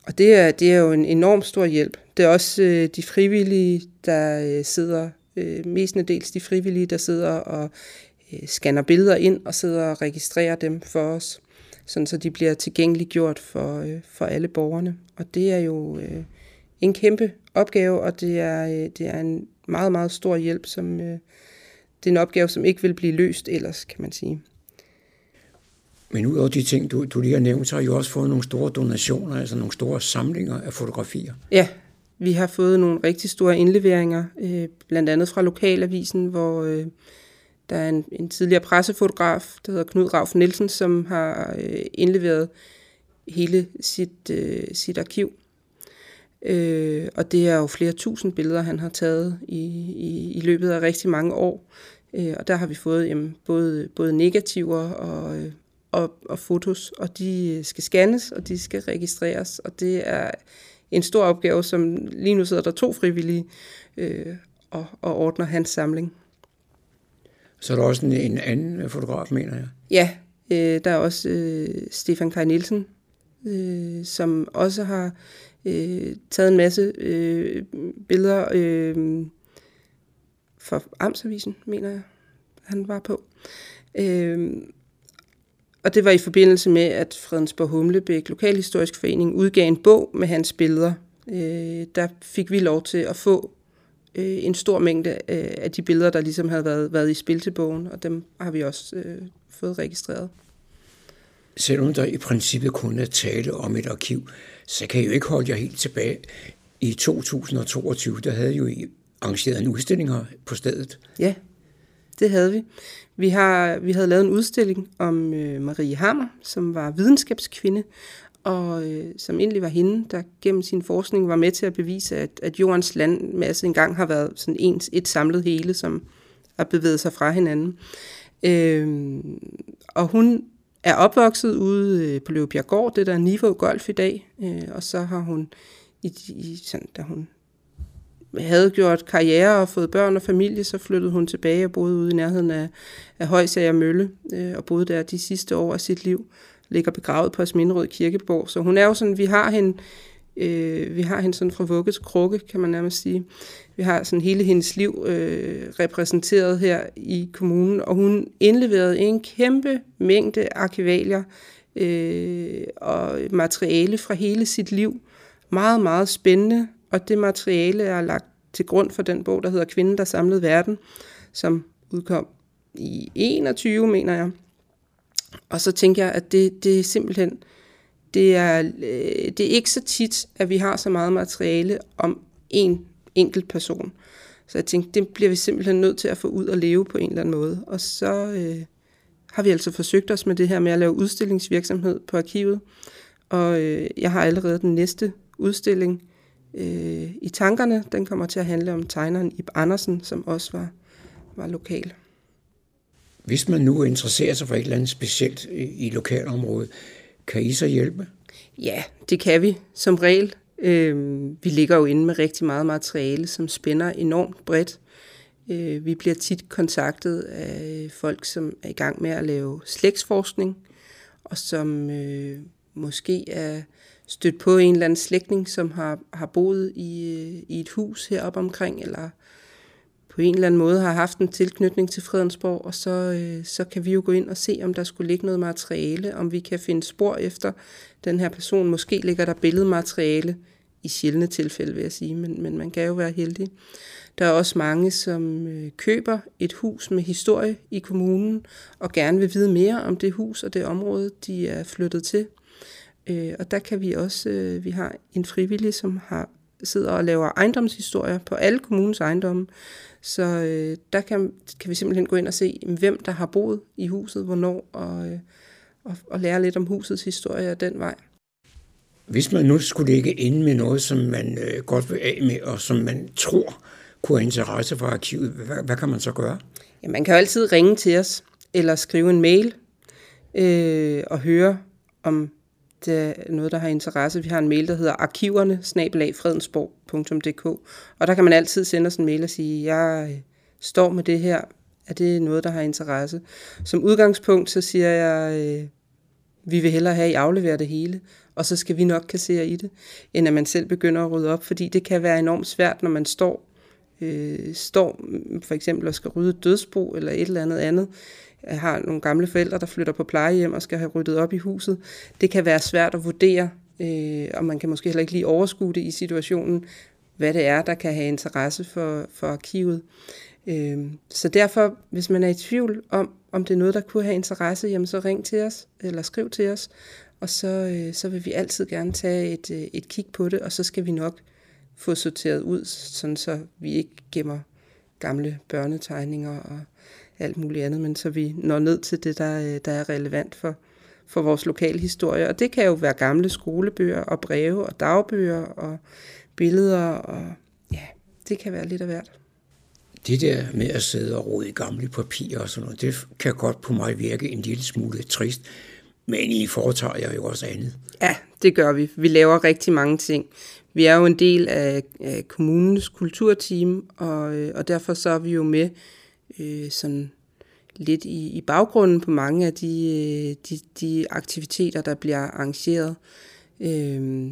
Og det er, det er jo en enorm stor hjælp. Det er også øh, de frivillige, der øh, sidder, øh, mestendels de frivillige, der sidder og øh, scanner billeder ind og sidder og registrerer dem for os, sådan så de bliver tilgængeliggjort for, øh, for alle borgerne. Og det er jo øh, en kæmpe opgave, og det er, øh, det er en meget, meget stor hjælp, som øh, det er en opgave, som ikke vil blive løst ellers, kan man sige. Men udover de ting, du, du lige har nævnt, så har I jo også fået nogle store donationer, altså nogle store samlinger af fotografier. Ja, vi har fået nogle rigtig store indleveringer, øh, blandt andet fra Lokalavisen, hvor øh, der er en, en tidligere pressefotograf, der hedder Knud Rauf Nielsen, som har øh, indleveret hele sit, øh, sit arkiv Øh, og det er jo flere tusind billeder, han har taget i, i, i løbet af rigtig mange år. Øh, og der har vi fået jamen, både, både negativer og, og, og fotos, og de skal scannes, og de skal registreres. Og det er en stor opgave, som lige nu sidder der to frivillige øh, og, og ordner hans samling. Så er der også en, en anden fotograf, mener jeg? Ja, øh, der er også øh, Stefan Kaj Nielsen, øh, som også har øh, taget en masse øh, billeder øh, for Amtsavisen, mener jeg, han var på. Øh, og det var i forbindelse med, at Fredensborg Humlebæk Lokalhistorisk Forening udgav en bog med hans billeder. Øh, der fik vi lov til at få øh, en stor mængde øh, af de billeder, der ligesom havde været, været i spil til bogen, og dem har vi også øh, fået registreret. Selvom der i princippet kun er tale om et arkiv, så kan jeg jo ikke holde jer helt tilbage. I 2022, der havde jo I arrangeret en udstilling her på stedet. Ja, det havde vi. Vi, har, vi havde lavet en udstilling om øh, Marie Hammer, som var videnskabskvinde, og øh, som egentlig var hende, der gennem sin forskning var med til at bevise, at, at jordens landmasse engang har været sådan ens, et samlet hele, som har bevæget sig fra hinanden. Øh, og hun er opvokset ude øh, på Løvebjerggård, det der er Niveau Golf i dag, øh, og så har hun, i, i, sådan, da hun havde gjort karriere og fået børn og familie, så flyttede hun tilbage og boede ude i nærheden af, af Højsager Mølle, øh, og boede der de sidste år af sit liv, ligger begravet på Asminderød Kirkeborg. Så hun er jo sådan, vi har hende, øh, vi har hende sådan fra vugge til krukke, kan man nærmest sige. Vi har sådan hele hendes liv øh, repræsenteret her i kommunen, og hun indleverede en kæmpe mængde arkivalier øh, og materiale fra hele sit liv. Meget, meget spændende, og det materiale er lagt til grund for den bog, der hedder Kvinden, der samlede verden, som udkom i 21, mener jeg. Og så tænker jeg, at det, det er simpelthen, det er, øh, det er ikke så tit, at vi har så meget materiale om en enkelt person. Så jeg tænkte, det bliver vi simpelthen nødt til at få ud og leve på en eller anden måde. Og så øh, har vi altså forsøgt os med det her med at lave udstillingsvirksomhed på arkivet. Og øh, jeg har allerede den næste udstilling øh, i tankerne. Den kommer til at handle om tegneren Ib Andersen, som også var, var lokal. Hvis man nu interesserer sig for et eller andet specielt i, i lokalområdet, kan I så hjælpe? Ja, det kan vi som regel. Øh, vi ligger jo inde med rigtig meget materiale, som spænder enormt bredt. Øh, vi bliver tit kontaktet af folk, som er i gang med at lave slægtsforskning, og som øh, måske er stødt på en eller anden slægtning, som har, har boet i, øh, i et hus heroppe omkring, eller på en eller anden måde har haft en tilknytning til Fredensborg, og så, øh, så kan vi jo gå ind og se, om der skulle ligge noget materiale, om vi kan finde spor efter den her person. Måske ligger der billedmateriale i sjældne tilfælde, vil jeg sige, men, men man kan jo være heldig. Der er også mange, som øh, køber et hus med historie i kommunen, og gerne vil vide mere om det hus og det område, de er flyttet til. Øh, og der kan vi også, øh, vi har en frivillig, som har sidder og laver ejendomshistorier på alle kommunens ejendomme. Så øh, der kan, kan vi simpelthen gå ind og se, hvem der har boet i huset, hvornår, og, øh, og, og lære lidt om husets historie af den vej. Hvis man nu skulle ligge inde med noget, som man øh, godt vil af med, og som man tror kunne have interesse for arkivet, hvad, hvad kan man så gøre? Ja, man kan jo altid ringe til os, eller skrive en mail, øh, og høre om det øh, noget, der har interesse. Vi har en mail, der hedder arkiverne og der kan man altid sende os en mail og sige, jeg øh, står med det her, er det noget, der har interesse? Som udgangspunkt, så siger jeg, øh, vi vil hellere have, at I afleverer det hele, og så skal vi nok kassere i det, end at man selv begynder at rydde op, fordi det kan være enormt svært, når man står, øh, står for eksempel og skal rydde dødsbo eller et eller andet andet, Øh, har nogle gamle forældre, der flytter på plejehjem og skal have ryddet op i huset. Det kan være svært at vurdere, øh, og man kan måske heller ikke lige overskue det i situationen, hvad det er, der kan have interesse for, for arkivet. Øh, så derfor, hvis man er i tvivl om, om det er noget, der kunne have interesse, jamen så ring til os, eller skriv til os, og så, øh, så vil vi altid gerne tage et, øh, et kig på det, og så skal vi nok få sorteret ud, sådan så vi ikke gemmer gamle børnetegninger og alt muligt andet, men så vi når ned til det, der, der er relevant for, for vores lokale historie. Og det kan jo være gamle skolebøger og breve og dagbøger og billeder, og ja, det kan være lidt af hvert. Det der med at sidde og rode i gamle papirer og sådan noget, det kan godt på mig virke en lille smule trist, men I foretager jeg jo også andet. Ja, det gør vi. Vi laver rigtig mange ting. Vi er jo en del af, af kommunens kulturteam, og, og derfor så er vi jo med øh, sådan lidt i, i baggrunden på mange af de, øh, de, de aktiviteter, der bliver arrangeret. Øh,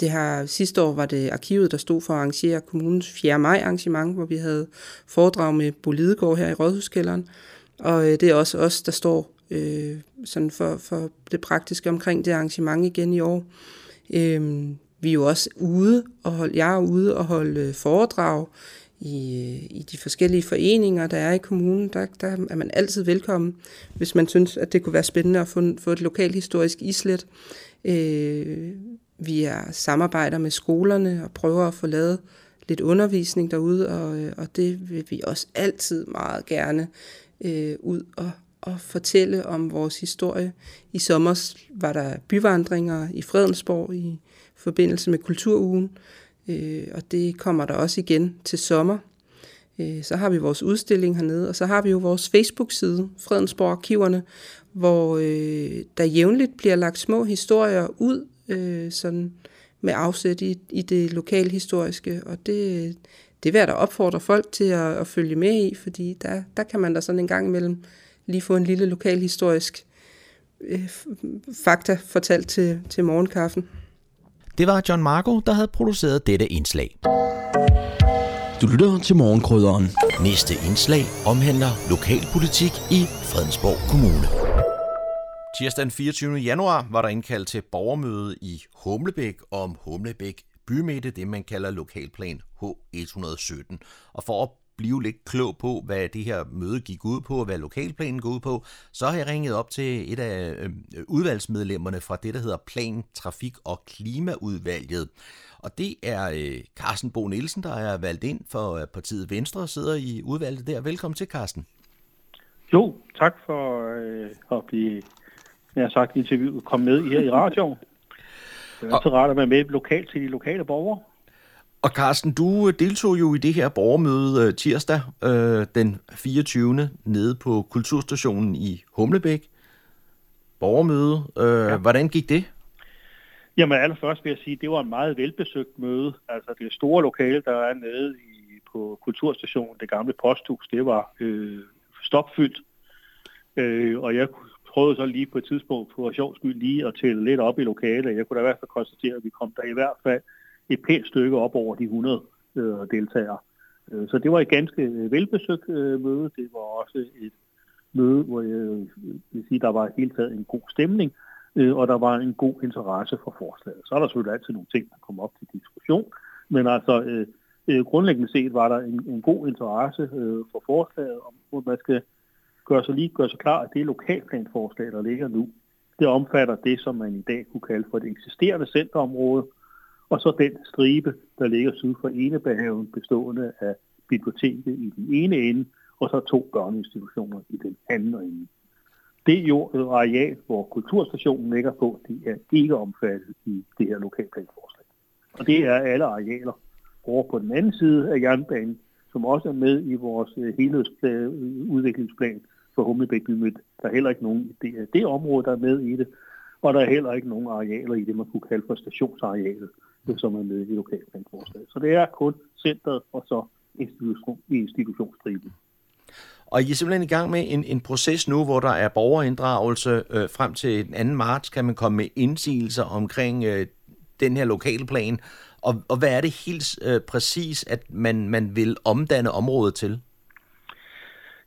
det her sidste år var det arkivet, der stod for at arrangere kommunens 4. maj arrangement, hvor vi havde foredrag med Bolidegård her i Rådhuskælderen. Og øh, det er også os, der står øh, sådan for, for det praktiske omkring det arrangement igen i år. Øh, vi er jo også ude og holde, jeg er ude og holde øh, foredrag i, øh, i de forskellige foreninger, der er i kommunen, der, der er man altid velkommen, hvis man synes, at det kunne være spændende at få, få et lokalhistorisk islet. Øh, vi er samarbejder med skolerne og prøver at få lavet lidt undervisning derude, og, øh, og det vil vi også altid meget gerne øh, ud og, og fortælle om vores historie. I sommer var der byvandringer i Fredensborg i forbindelse med Kulturugen, øh, og det kommer der også igen til sommer. Øh, så har vi vores udstilling hernede, og så har vi jo vores Facebook-side, Fredensborg Arkiverne, hvor øh, der jævnligt bliver lagt små historier ud, øh, sådan med afsæt i, i det lokalhistoriske, og det, det er værd da opfordre folk til at, at følge med i, fordi der, der kan man da sådan en gang imellem lige få en lille lokalhistorisk øh, fakta fortalt til, til morgenkaffen. Det var John Marco, der havde produceret dette indslag. Du lytter til morgenkrydderen. Næste indslag omhandler lokalpolitik i Fredensborg Kommune. Tirsdag den 24. januar var der indkaldt til borgermøde i Humlebæk om Humlebæk bymidte, det man kalder lokalplan H117. Og for at blive lidt klog på, hvad det her møde gik ud på, og hvad lokalplanen går ud på, så har jeg ringet op til et af øh, udvalgsmedlemmerne fra det, der hedder Plan, Trafik og Klimaudvalget. Og det er øh, Carsten Bo Nielsen, der er valgt ind for øh, partiet Venstre og sidder i udvalget der. Velkommen til, Carsten. Jo, tak for øh, at blive jeg har sagt, interviewet komme med her i radioen. Det er altid rart at være med lokalt til de lokale borgere. Og Carsten, du deltog jo i det her borgermøde øh, tirsdag øh, den 24. nede på Kulturstationen i Humlebæk. Borgermøde. Øh, ja. Hvordan gik det? Jamen allerførst vil jeg sige, at det var en meget velbesøgt møde. Altså det store lokale, der er nede i, på Kulturstationen, det gamle posthus, det var øh, stopfyldt. Øh, og jeg prøvede så lige på et tidspunkt på sjov skyld lige at tælle lidt op i lokalet. Jeg kunne da i hvert fald konstatere, at vi kom der i hvert fald et pænt stykke op over de 100 øh, deltagere. Øh, så det var et ganske øh, velbesøgt øh, møde. Det var også et møde, hvor jeg øh, vil sige, der var helt taget en god stemning, øh, og der var en god interesse for forslaget. Så er der selvfølgelig altid nogle ting, der kommer op til diskussion, men altså øh, øh, grundlæggende set var der en, en god interesse øh, for forslaget, om hvor man skal gøre sig lige gøre sig klar, at det lokalplanforslag, der ligger nu, det omfatter det, som man i dag kunne kalde for et eksisterende centerområde, og så den stribe, der ligger syd for Enebehaven, bestående af biblioteket i den ene ende, og så to børneinstitutioner i den anden ende. Det jord og areal, hvor kulturstationen ligger på, det er ikke omfattet i det her lokalplanforslag. Og det er alle arealer over på den anden side af jernbanen, som også er med i vores øh, helhedsudviklingsplan øh, for Humlebæk Bymødt. Der er heller ikke nogen, det er det område, der er med i det, og der er heller ikke nogen arealer i det, man kunne kalde for stationsarealet, som er med i lokalplanforslaget. Så det er kun centret og så institution, institutionsstriben. Og I er simpelthen i gang med en, en proces nu, hvor der er borgerinddragelse øh, frem til den 2. marts, kan man komme med indsigelser omkring øh, den her lokalplan. Og, og hvad er det helt øh, præcis, at man, man vil omdanne området til?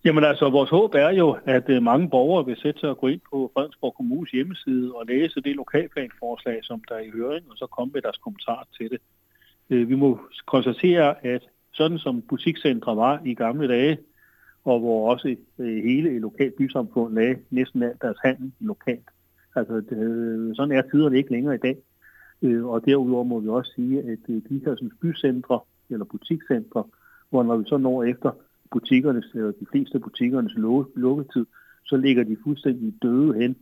Jamen altså, vores håb er jo, at øh, mange borgere vil sætte sig og gå ind på Fredensborg Kommunes hjemmeside og læse det lokalplanforslag, som der er i høring, og så komme med deres kommentar til det. Øh, vi må konstatere, at sådan som butikscentre var i gamle dage, og hvor også øh, hele et lokalt bysamfund lagde næsten alt deres handel lokalt. Altså, det, sådan er tiderne ikke længere i dag. Øh, og derudover må vi også sige, at de her sådan, bycentre eller butikscentre, hvor når vi så når efter butikkernes, eller øh, de fleste butikkernes lukketid, så ligger de fuldstændig døde hen,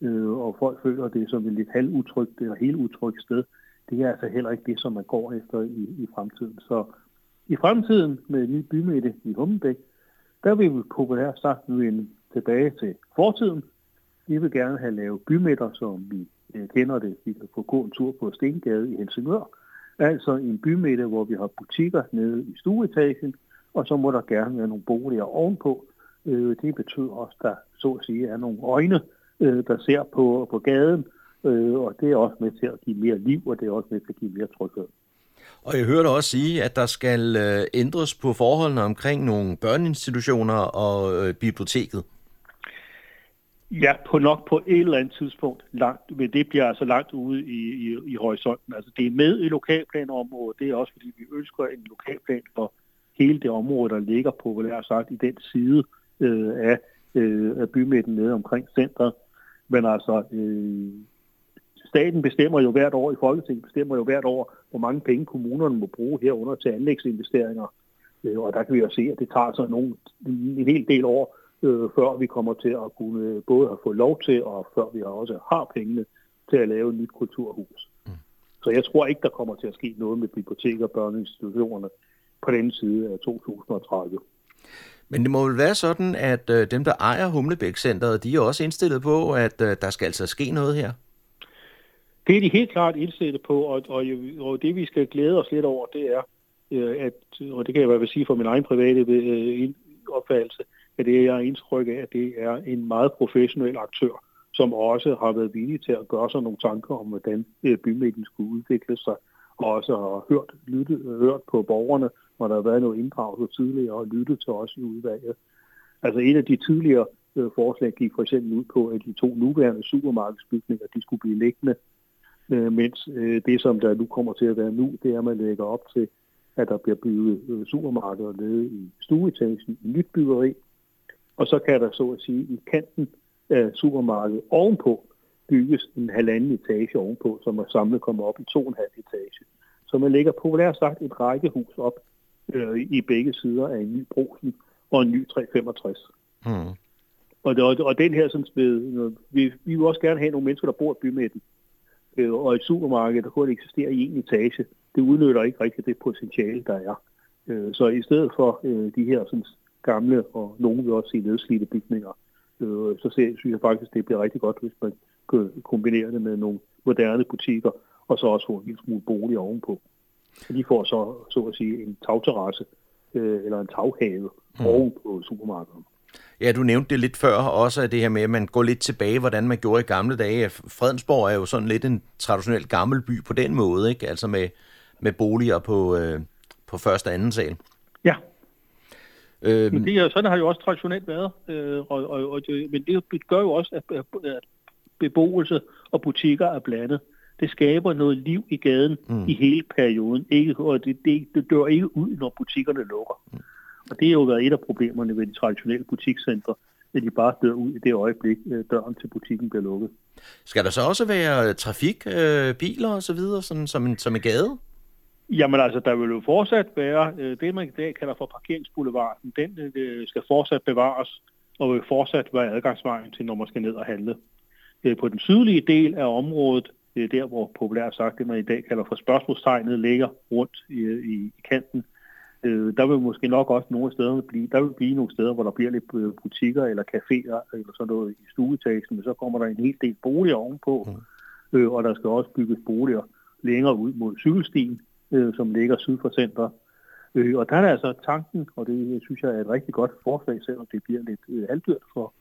øh, og folk føler det som et lidt halvutrygt eller helt utrygt sted. Det er altså heller ikke det, som man går efter i, i fremtiden. Så i fremtiden med en ny bymidte i Hummelbæk, der vil vi populært sagt nu vende tilbage til fortiden. Vi vil gerne have lavet bymidter, som vi øh, kender det. Vi kan få gå en tur på Stengade i Helsingør. Altså en bymidte, hvor vi har butikker nede i stueetagen, og så må der gerne være nogle boliger ovenpå. Øh, det betyder også, at der så at sige er nogle øjne, øh, der ser på, på gaden, og det er også med til at give mere liv, og det er også med til at give mere tryghed. Og jeg hørte også sige, at der skal øh, ændres på forholdene omkring nogle børneinstitutioner og øh, biblioteket. Ja, på nok på et eller andet tidspunkt langt, men det bliver altså langt ude i, i, i horisonten. Altså det er med i lokalplanområdet, det er også fordi vi ønsker en lokalplan for hele det område, der ligger har sagt, i den side øh, af, øh, af bymidten nede omkring centret. Men altså, øh, staten bestemmer jo hvert år, i Folketinget bestemmer jo hvert år, hvor mange penge kommunerne må bruge herunder til anlægsinvesteringer. Øh, og der kan vi jo se, at det tager så nogle, en hel del år, øh, før vi kommer til at kunne både have fået lov til, og før vi også har pengene til at lave et nyt kulturhus. Mm. Så jeg tror ikke, der kommer til at ske noget med biblioteker og børneinstitutionerne på den side af 2030. Men det må vel være sådan, at øh, dem, der ejer Humlebæk-centret, de er også indstillet på, at der skal altså ske noget her? Det er de helt klart indstillet på, og, og, og det vi skal glæde os lidt over, det er, øh, at, og det kan jeg i hvert fald sige for min egen private øh, opfattelse, at det er indtryk af, at det er en meget professionel aktør, som også har været villig til at gøre sig nogle tanker om, hvordan øh, bymidten skulle udvikle sig, og også har hørt, lyttet, hørt på borgerne, hvor der har været noget inddragelse tidligere, og lyttet til os i udvalget. Altså et af de tidligere øh, forslag gik for eksempel ud på, at de to nuværende supermarkedsbygninger, de skulle blive liggende øh, mens øh, det, som der nu kommer til at være nu, det er, at man lægger op til, at der bliver bygget øh, supermarkeder nede i stueetagen i nyt byggeri, og så kan der så at sige i kanten af supermarkedet ovenpå bygges en halvanden etage ovenpå, som er samlet kommer op i to og en halv etage. Så man lægger populært sagt et rækkehus op øh, i begge sider af en ny brosen og en ny 365. Mm. Og, og, og den her sådan med, vi, vi vil også gerne have nogle mennesker, der bor i bymidten øh, og et supermarked, der kun eksisterer i en etage, det udnytter ikke rigtig det potentiale, der er. Øh, så i stedet for øh, de her sådan, gamle, og nogen vil også sige nedslidte bygninger, øh, så ser, synes jeg faktisk, det bliver rigtig godt, hvis man kan kombinere det med nogle moderne butikker, og så også få en lille smule bolig ovenpå. De får så, så at sige, en tagterrasse øh, eller en taghave mm. oven på supermarkedet. Ja, du nævnte det lidt før også, at det her med, at man går lidt tilbage, hvordan man gjorde i gamle dage. Fredensborg er jo sådan lidt en traditionel gammel by på den måde, ikke? Altså med, med boliger på, øh, på første og anden sal. Ja. Øhm, men det sådan har jo også traditionelt været, øh, og, og, og, men det gør jo også, at, at beboelse og butikker er blandet. Det skaber noget liv i gaden mm. i hele perioden, ikke, og det, det, det dør ikke ud, når butikkerne lukker. Mm. Og det har jo været et af problemerne ved de traditionelle butikscentre. at de bare dør ud i det øjeblik, øh, døren til butikken bliver lukket. Skal der så også være trafik, øh, biler og så videre, sådan, som, en, som en gade? Jamen altså, der vil jo fortsat være, øh, det man i dag kalder for parkeringsboulevarden, den øh, skal fortsat bevares, og vil fortsat være adgangsvejen til, når man skal ned og handle. Øh, på den sydlige del af området, det er der, hvor populært sagt det, man i dag kalder for spørgsmålstegnet, ligger rundt i, i, i kanten. Øh, der vil måske nok også nogle steder blive, der vil blive nogle steder, hvor der bliver lidt øh, butikker eller caféer eller sådan noget i stueetagen, men så kommer der en hel del boliger ovenpå, mm. øh, og der skal også bygges boliger længere ud mod cykelstien, øh, som ligger syd for centret. Øh, og der er altså tanken, og det synes jeg er et rigtig godt forslag, selvom det bliver lidt øh, halvdyrt for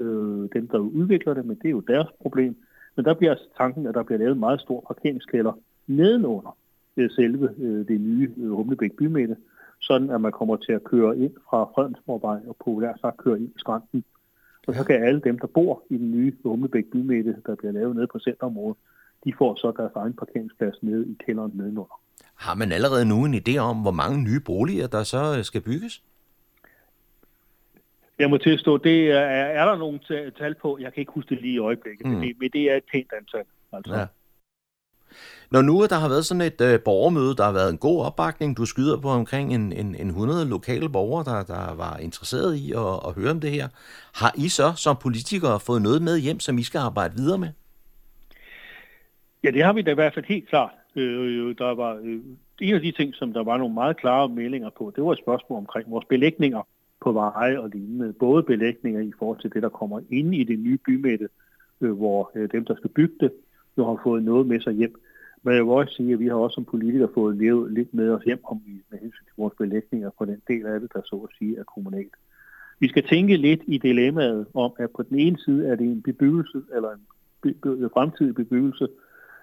øh, dem, der udvikler det, men det er jo deres problem. Men der bliver altså tanken, at der bliver lavet en meget stor parkeringskælder nedenunder øh, selve øh, det nye øh, Humlebæk bymætte, sådan at man kommer til at køre ind fra Fredensborgvej og populært sagt køre ind i skrænden. Og så kan alle dem, der bor i den nye Humlebæk bymætte, der bliver lavet nede på centerområdet, de får så deres egen parkeringsplads nede i kælderen nedenunder. Har man allerede nu en idé om, hvor mange nye boliger, der så øh, skal bygges? Jeg må tilstå, det er, er der nogle tal på, jeg kan ikke huske det lige i øjeblikket, mm. men, det, men det er et pænt antal. Altså. Ja. Når nu der har været sådan et øh, borgermøde, der har været en god opbakning, du skyder på omkring en, en, en 100 lokale borgere, der, der var interesseret i at, at høre om det her. Har I så som politikere fået noget med hjem, som I skal arbejde videre med? Ja, det har vi da i hvert fald helt klart. Øh, der var, øh, en af de ting, som der var nogle meget klare meldinger på, det var et spørgsmål omkring vores belægninger på veje og lignende. Både belægninger i forhold til det, der kommer ind i det nye bymætte, øh, hvor øh, dem, der skal bygge det, jo har fået noget med sig hjem. Men jeg vil også sige, at vi har også som politikere fået levet lidt med os hjem om med hensyn til vores belægninger på den del af det, der så at sige er kommunalt. Vi skal tænke lidt i dilemmaet om, at på den ene side er det en bebyggelse, eller en be- fremtidig bebyggelse,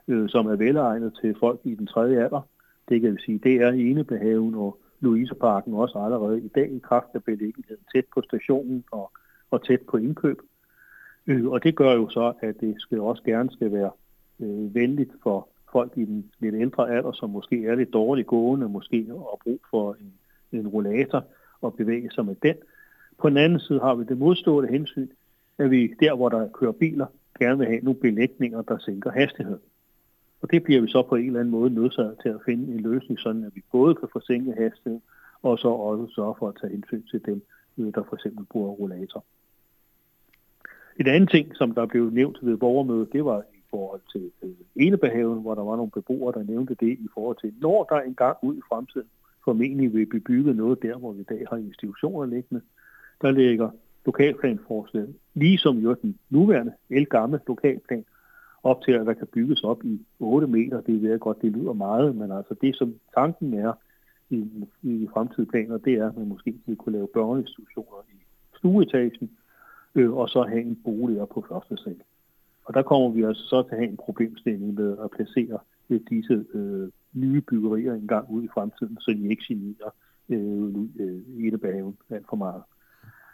øh, som er velegnet til folk i den tredje alder. Det kan vi sige, det er Enebehaven og Louiseparken også allerede i dag i kraft af beliggenheden tæt på stationen og, og tæt på indkøb. Øh, og det gør jo så, at det skal også gerne skal være øh, venligt for folk i den lidt ældre alder, som måske er lidt dårligt gående, måske har brug for en, en rollator og bevæge sig med den. På den anden side har vi det modstående hensyn, at vi der, hvor der kører biler, gerne vil have nogle belægninger, der sænker hastigheden. Og det bliver vi så på en eller anden måde nødsaget til at finde en løsning, sådan at vi både kan få hastigheden, og så også sørge for at tage hensyn til dem, øh, der for eksempel bruger rollator. En anden ting, som der blev nævnt ved borgermødet, det var i forhold til øh, Enebehaven, hvor der var nogle beboere, der nævnte det i forhold til, når der engang ud i fremtiden formentlig vil blive bygget noget der, hvor vi i dag har institutioner liggende, der ligger lokalplanforslaget, ligesom jo den nuværende, elgamle lokalplan, op til, at der kan bygges op i 8 meter. Det ved jeg godt, det lyder meget, men altså det, som tanken er i, i fremtidige planer, det er, at man måske kunne lave børneinstitutioner i stueetagen, øh, og så have en bolig på første sal. Og der kommer vi altså så til at have en problemstilling med at placere øh, disse øh, nye byggerier engang ud i fremtiden, så de ikke generer øh, øh, Enebahaven alt for meget.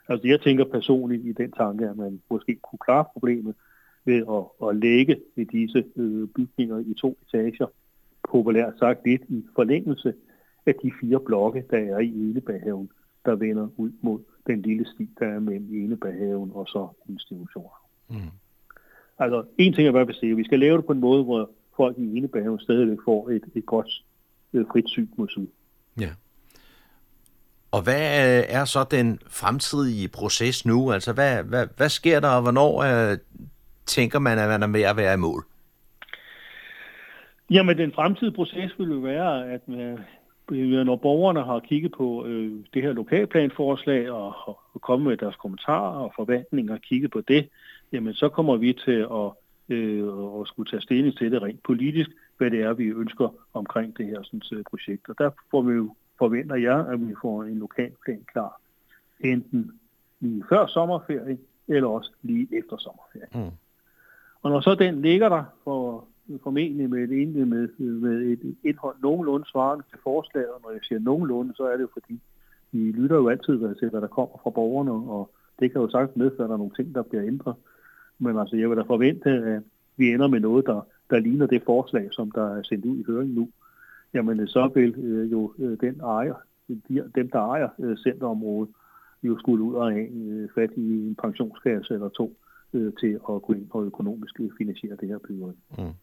Altså jeg tænker personligt i den tanke, at man måske kunne klare problemet ved at, at lægge disse øh, bygninger i to etager, populært sagt lidt i forlængelse af de fire blokke, der er i Enebahaven, der vender ud mod den lille sti, der er mellem Enebahaven og så institutioner. Mm. Altså, en ting er, hvad vi siger. Vi skal lave det på en måde, hvor folk i Enebahaven stadigvæk får et, et godt øh, frit syn mod syd. Ja. Og hvad øh, er så den fremtidige proces nu? Altså, hvad, hvad, hvad sker der, og hvornår øh, tænker man, at man er ved at være i mål? Jamen, den fremtidige proces vil jo være, at øh, når borgerne har kigget på øh, det her lokalplanforslag og, og kommet med deres kommentarer og forventninger og kigget på det, jamen så kommer vi til at, øh, at skulle tage stilling til det rent politisk, hvad det er, vi ønsker omkring det her sådan, øh, projekt. Og der får vi jo, forventer jeg, at vi får en lokalplan klar, enten lige før sommerferie, eller også lige efter sommerferien. Mm. Og når så den ligger der, for formentlig med et, med, med et indhold nogenlunde svarende til forslaget, og når jeg siger nogenlunde, så er det jo fordi, vi lytter jo altid til, hvad der kommer fra borgerne, og det kan jo sagtens medføre, at der er nogle ting, der bliver ændret. Men altså, jeg vil da forvente, at vi ender med noget, der, der ligner det forslag, som der er sendt ud i høring nu. Jamen, øh, så vil øh, jo øh, den ejer, de, dem, der ejer øh, centerområdet, jo skulle ud og have øh, fat i en pensionskasse eller to øh, til at gå ind og økonomisk finansiere det her byggeri. Mm.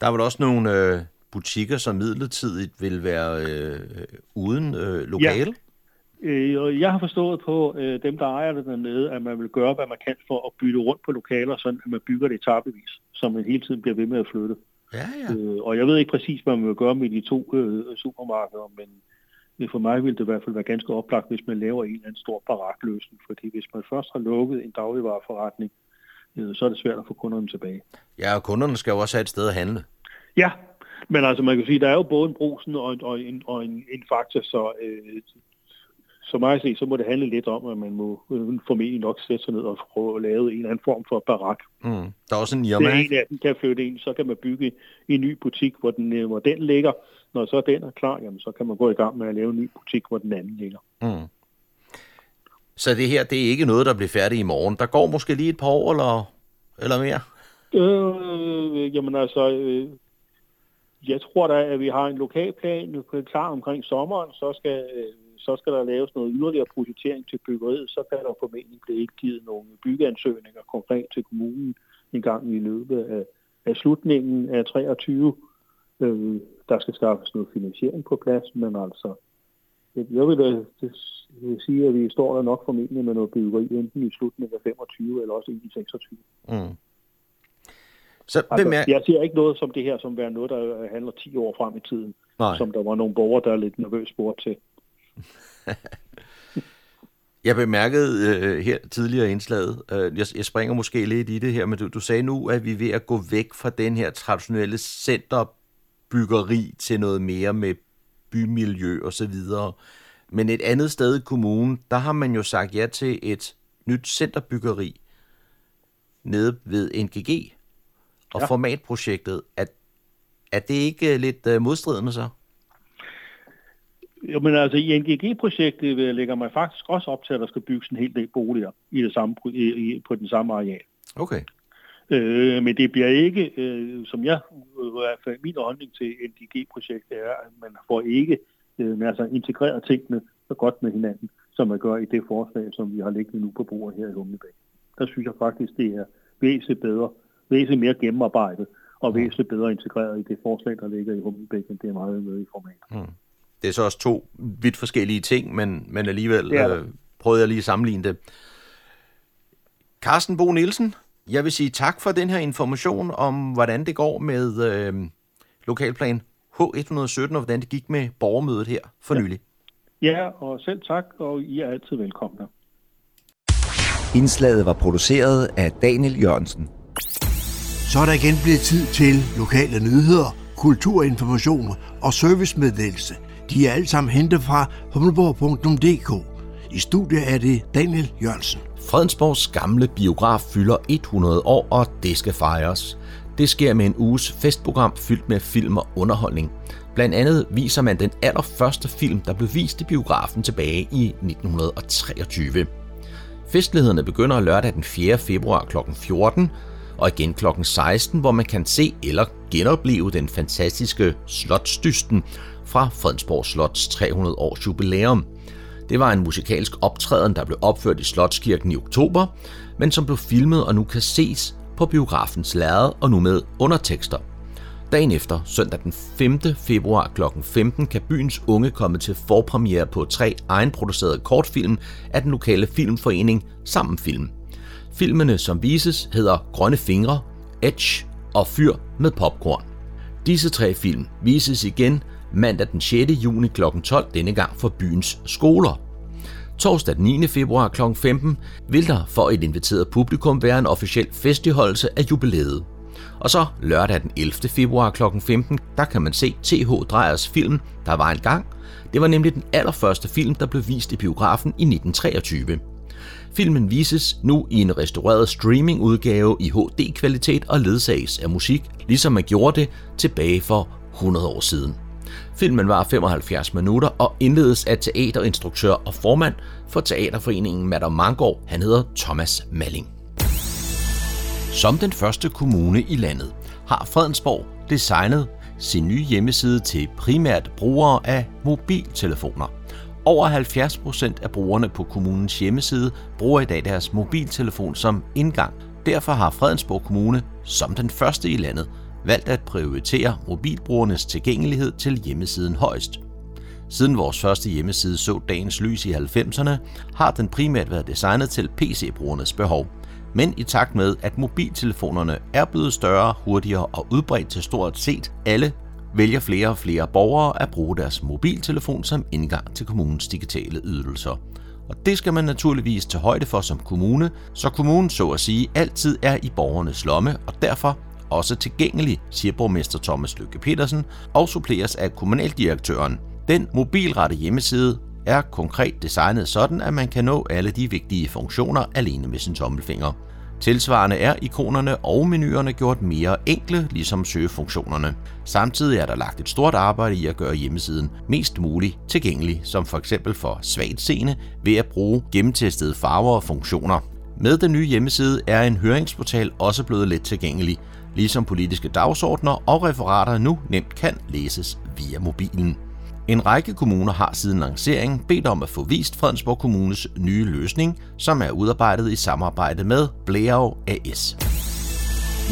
Der er vel også nogle øh, butikker, som midlertidigt vil være øh, uden øh, lokale? Ja. Øh, jeg har forstået på øh, dem, der ejer det dernede, at man vil gøre, hvad man kan for at bytte rundt på lokaler, sådan at man bygger det etapevis, så man hele tiden bliver ved med at flytte. Ja, ja. Øh, og jeg ved ikke præcis, hvad man vil gøre med de to øh, supermarkeder, men øh, for mig vil det i hvert fald være ganske oplagt, hvis man laver en eller anden stor barakløsning, fordi hvis man først har lukket en dagligvareforretning, øh, så er det svært at få kunderne tilbage. Ja, og kunderne skal jo også have et sted at handle. Ja, men altså man kan sige, der er jo både en brusen og en, og en, og en, en faktor, så øh, så meget se, så må det handle lidt om, at man må øh, formentlig nok sætte sig ned og prøve at lave en eller anden form for barak. Mm. Der er også en Irma. Det er en af dem, kan flytte ind, så kan man bygge en ny butik, hvor den, øh, hvor den ligger. Når så den er klar, jamen, så kan man gå i gang med at lave en ny butik, hvor den anden ligger. Mm. Så det her, det er ikke noget, der bliver færdigt i morgen. Der går måske lige et par år eller, eller mere? Øh, jamen altså, øh, jeg tror da, at vi har en lokalplan klar omkring sommeren, så skal, øh, så skal der laves noget yderligere projektering til byggeriet, så kan der formentlig blive ikke givet nogle byggeansøgninger konkret til kommunen en gang i løbet af, af slutningen af 23. Øh, der skal skaffes noget finansiering på plads, men altså, jeg vil da sige, at vi står der nok formentlig med noget byggeri enten i slutningen af 25 eller også i 26. Mm. Så altså, er... Jeg siger ikke noget som det her, som være noget, der handler 10 år frem i tiden, Nej. som der var nogle borgere, der er lidt nervøs spurgt til. jeg bemærkede øh, her tidligere indslaget, øh, jeg, jeg springer måske lidt i det her, men du, du sagde nu, at vi er ved at gå væk fra den her traditionelle centerbyggeri til noget mere med bymiljø og så videre. Men et andet sted i kommunen, der har man jo sagt ja til et nyt centerbyggeri nede ved NGG og ja. formatprojektet. Er, er det ikke lidt uh, modstridende så? Jo, men altså i NGG-projektet lægger man faktisk også op til, at der skal bygges en hel del boliger i det samme, i, i, på den samme areal. Okay. Øh, men det bliver ikke, øh, som jeg, i hvert fald min holdning til NGG-projektet er, at man får ikke øh, altså integreret tingene så godt med hinanden, som man gør i det forslag, som vi har liggende nu på bordet her i Humlebæk. Der synes jeg faktisk, det er væsentligt bedre, væsentligt mere gennemarbejdet og væsentligt bedre integreret i det forslag, der ligger i Humlebæk, end det er meget med i format. Mm. Det er så også to vidt forskellige ting, men, men alligevel øh, prøvede jeg lige at sammenligne det. Carsten Bo Nielsen, jeg vil sige tak for den her information om, hvordan det går med øh, lokalplan H117, og hvordan det gik med borgermødet her for ja. nylig. Ja, og selv tak, og I er altid velkomne. Indslaget var produceret af Daniel Jørgensen. Så er der igen blevet tid til lokale nyheder, kulturinformation og servicemeddelelse. De er alle sammen hentet fra humleborg.dk. I studiet er det Daniel Jørgensen. Fredensborgs gamle biograf fylder 100 år, og det skal fejres. Det sker med en uges festprogram fyldt med film og underholdning. Blandt andet viser man den allerførste film, der blev vist i biografen tilbage i 1923. Festlighederne begynder lørdag den 4. februar kl. 14, og igen kl. 16, hvor man kan se eller genopleve den fantastiske Slotsdysten fra Fredensborg Slots 300 års jubilæum. Det var en musikalsk optræden, der blev opført i Slotskirken i oktober, men som blev filmet og nu kan ses på biografens lærred og nu med undertekster. Dagen efter, søndag den 5. februar kl. 15, kan byens unge komme til forpremiere på tre egenproducerede kortfilm af den lokale filmforening Sammenfilm. Filmene, som vises, hedder Grønne Fingre, Edge og Fyr med Popcorn. Disse tre film vises igen mandag den 6. juni kl. 12, denne gang for byens skoler. Torsdag den 9. februar kl. 15 vil der for et inviteret publikum være en officiel festligholdelse af jubilæet. Og så lørdag den 11. februar kl. 15, der kan man se T.H. Drejers film Der var en gang. Det var nemlig den allerførste film, der blev vist i biografen i 1923. Filmen vises nu i en restaureret streamingudgave i HD-kvalitet og ledsages af musik, ligesom man gjorde det tilbage for 100 år siden. Filmen var 75 minutter og indledes af teaterinstruktør og formand for Teaterforeningen Madame Mangård. Han hedder Thomas Malling. Som den første kommune i landet har Fredensborg designet sin nye hjemmeside til primært brugere af mobiltelefoner. Over 70 procent af brugerne på kommunens hjemmeside bruger i dag deres mobiltelefon som indgang. Derfor har Fredensborg Kommune, som den første i landet, valgt at prioritere mobilbrugernes tilgængelighed til hjemmesiden højst. Siden vores første hjemmeside så dagens lys i 90'erne, har den primært været designet til PC-brugernes behov. Men i takt med, at mobiltelefonerne er blevet større, hurtigere og udbredt til stort set alle, vælger flere og flere borgere at bruge deres mobiltelefon som indgang til kommunens digitale ydelser. Og det skal man naturligvis tage højde for som kommune, så kommunen så at sige altid er i borgernes lomme, og derfor også tilgængelig, siger borgmester Thomas Lykke Petersen, og suppleres af kommunaldirektøren. Den mobilrette hjemmeside er konkret designet sådan, at man kan nå alle de vigtige funktioner alene med sin tommelfinger. Tilsvarende er ikonerne og menuerne gjort mere enkle, ligesom søgefunktionerne. Samtidig er der lagt et stort arbejde i at gøre hjemmesiden mest muligt tilgængelig, som for eksempel for svagt seende ved at bruge gennemtestede farver og funktioner. Med den nye hjemmeside er en høringsportal også blevet let tilgængelig, ligesom politiske dagsordner og referater nu nemt kan læses via mobilen. En række kommuner har siden lanceringen bedt om at få vist Fredensborg Kommunes nye løsning, som er udarbejdet i samarbejde med Blærov AS.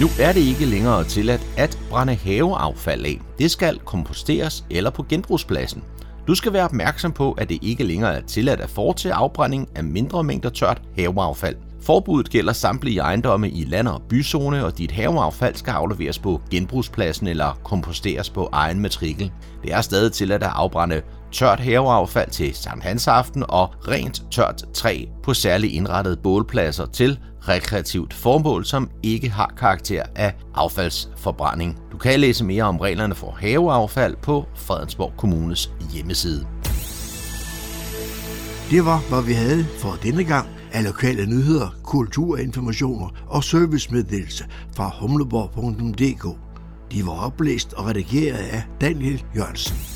Nu er det ikke længere tilladt at brænde haveaffald af. Det skal komposteres eller på genbrugspladsen. Du skal være opmærksom på, at det ikke længere er tilladt at foretage afbrænding af mindre mængder tørt haveaffald. Forbuddet gælder samtlige ejendomme i land- og byzone, og dit haveaffald skal afleveres på genbrugspladsen eller komposteres på egen matrikel. Det er stadig til at afbrænde tørt haveaffald til Sankt Hans aften og rent tørt træ på særligt indrettede bålpladser til rekreativt formål, som ikke har karakter af affaldsforbrænding. Du kan læse mere om reglerne for haveaffald på Fredensborg Kommunes hjemmeside. Det var, hvad vi havde for denne gang af lokale nyheder, kulturinformationer og servicemeddelelse fra humleborg.dk. De var oplæst og redigeret af Daniel Jørgensen.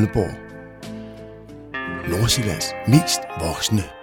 Radio Nordsjællands mest voksne.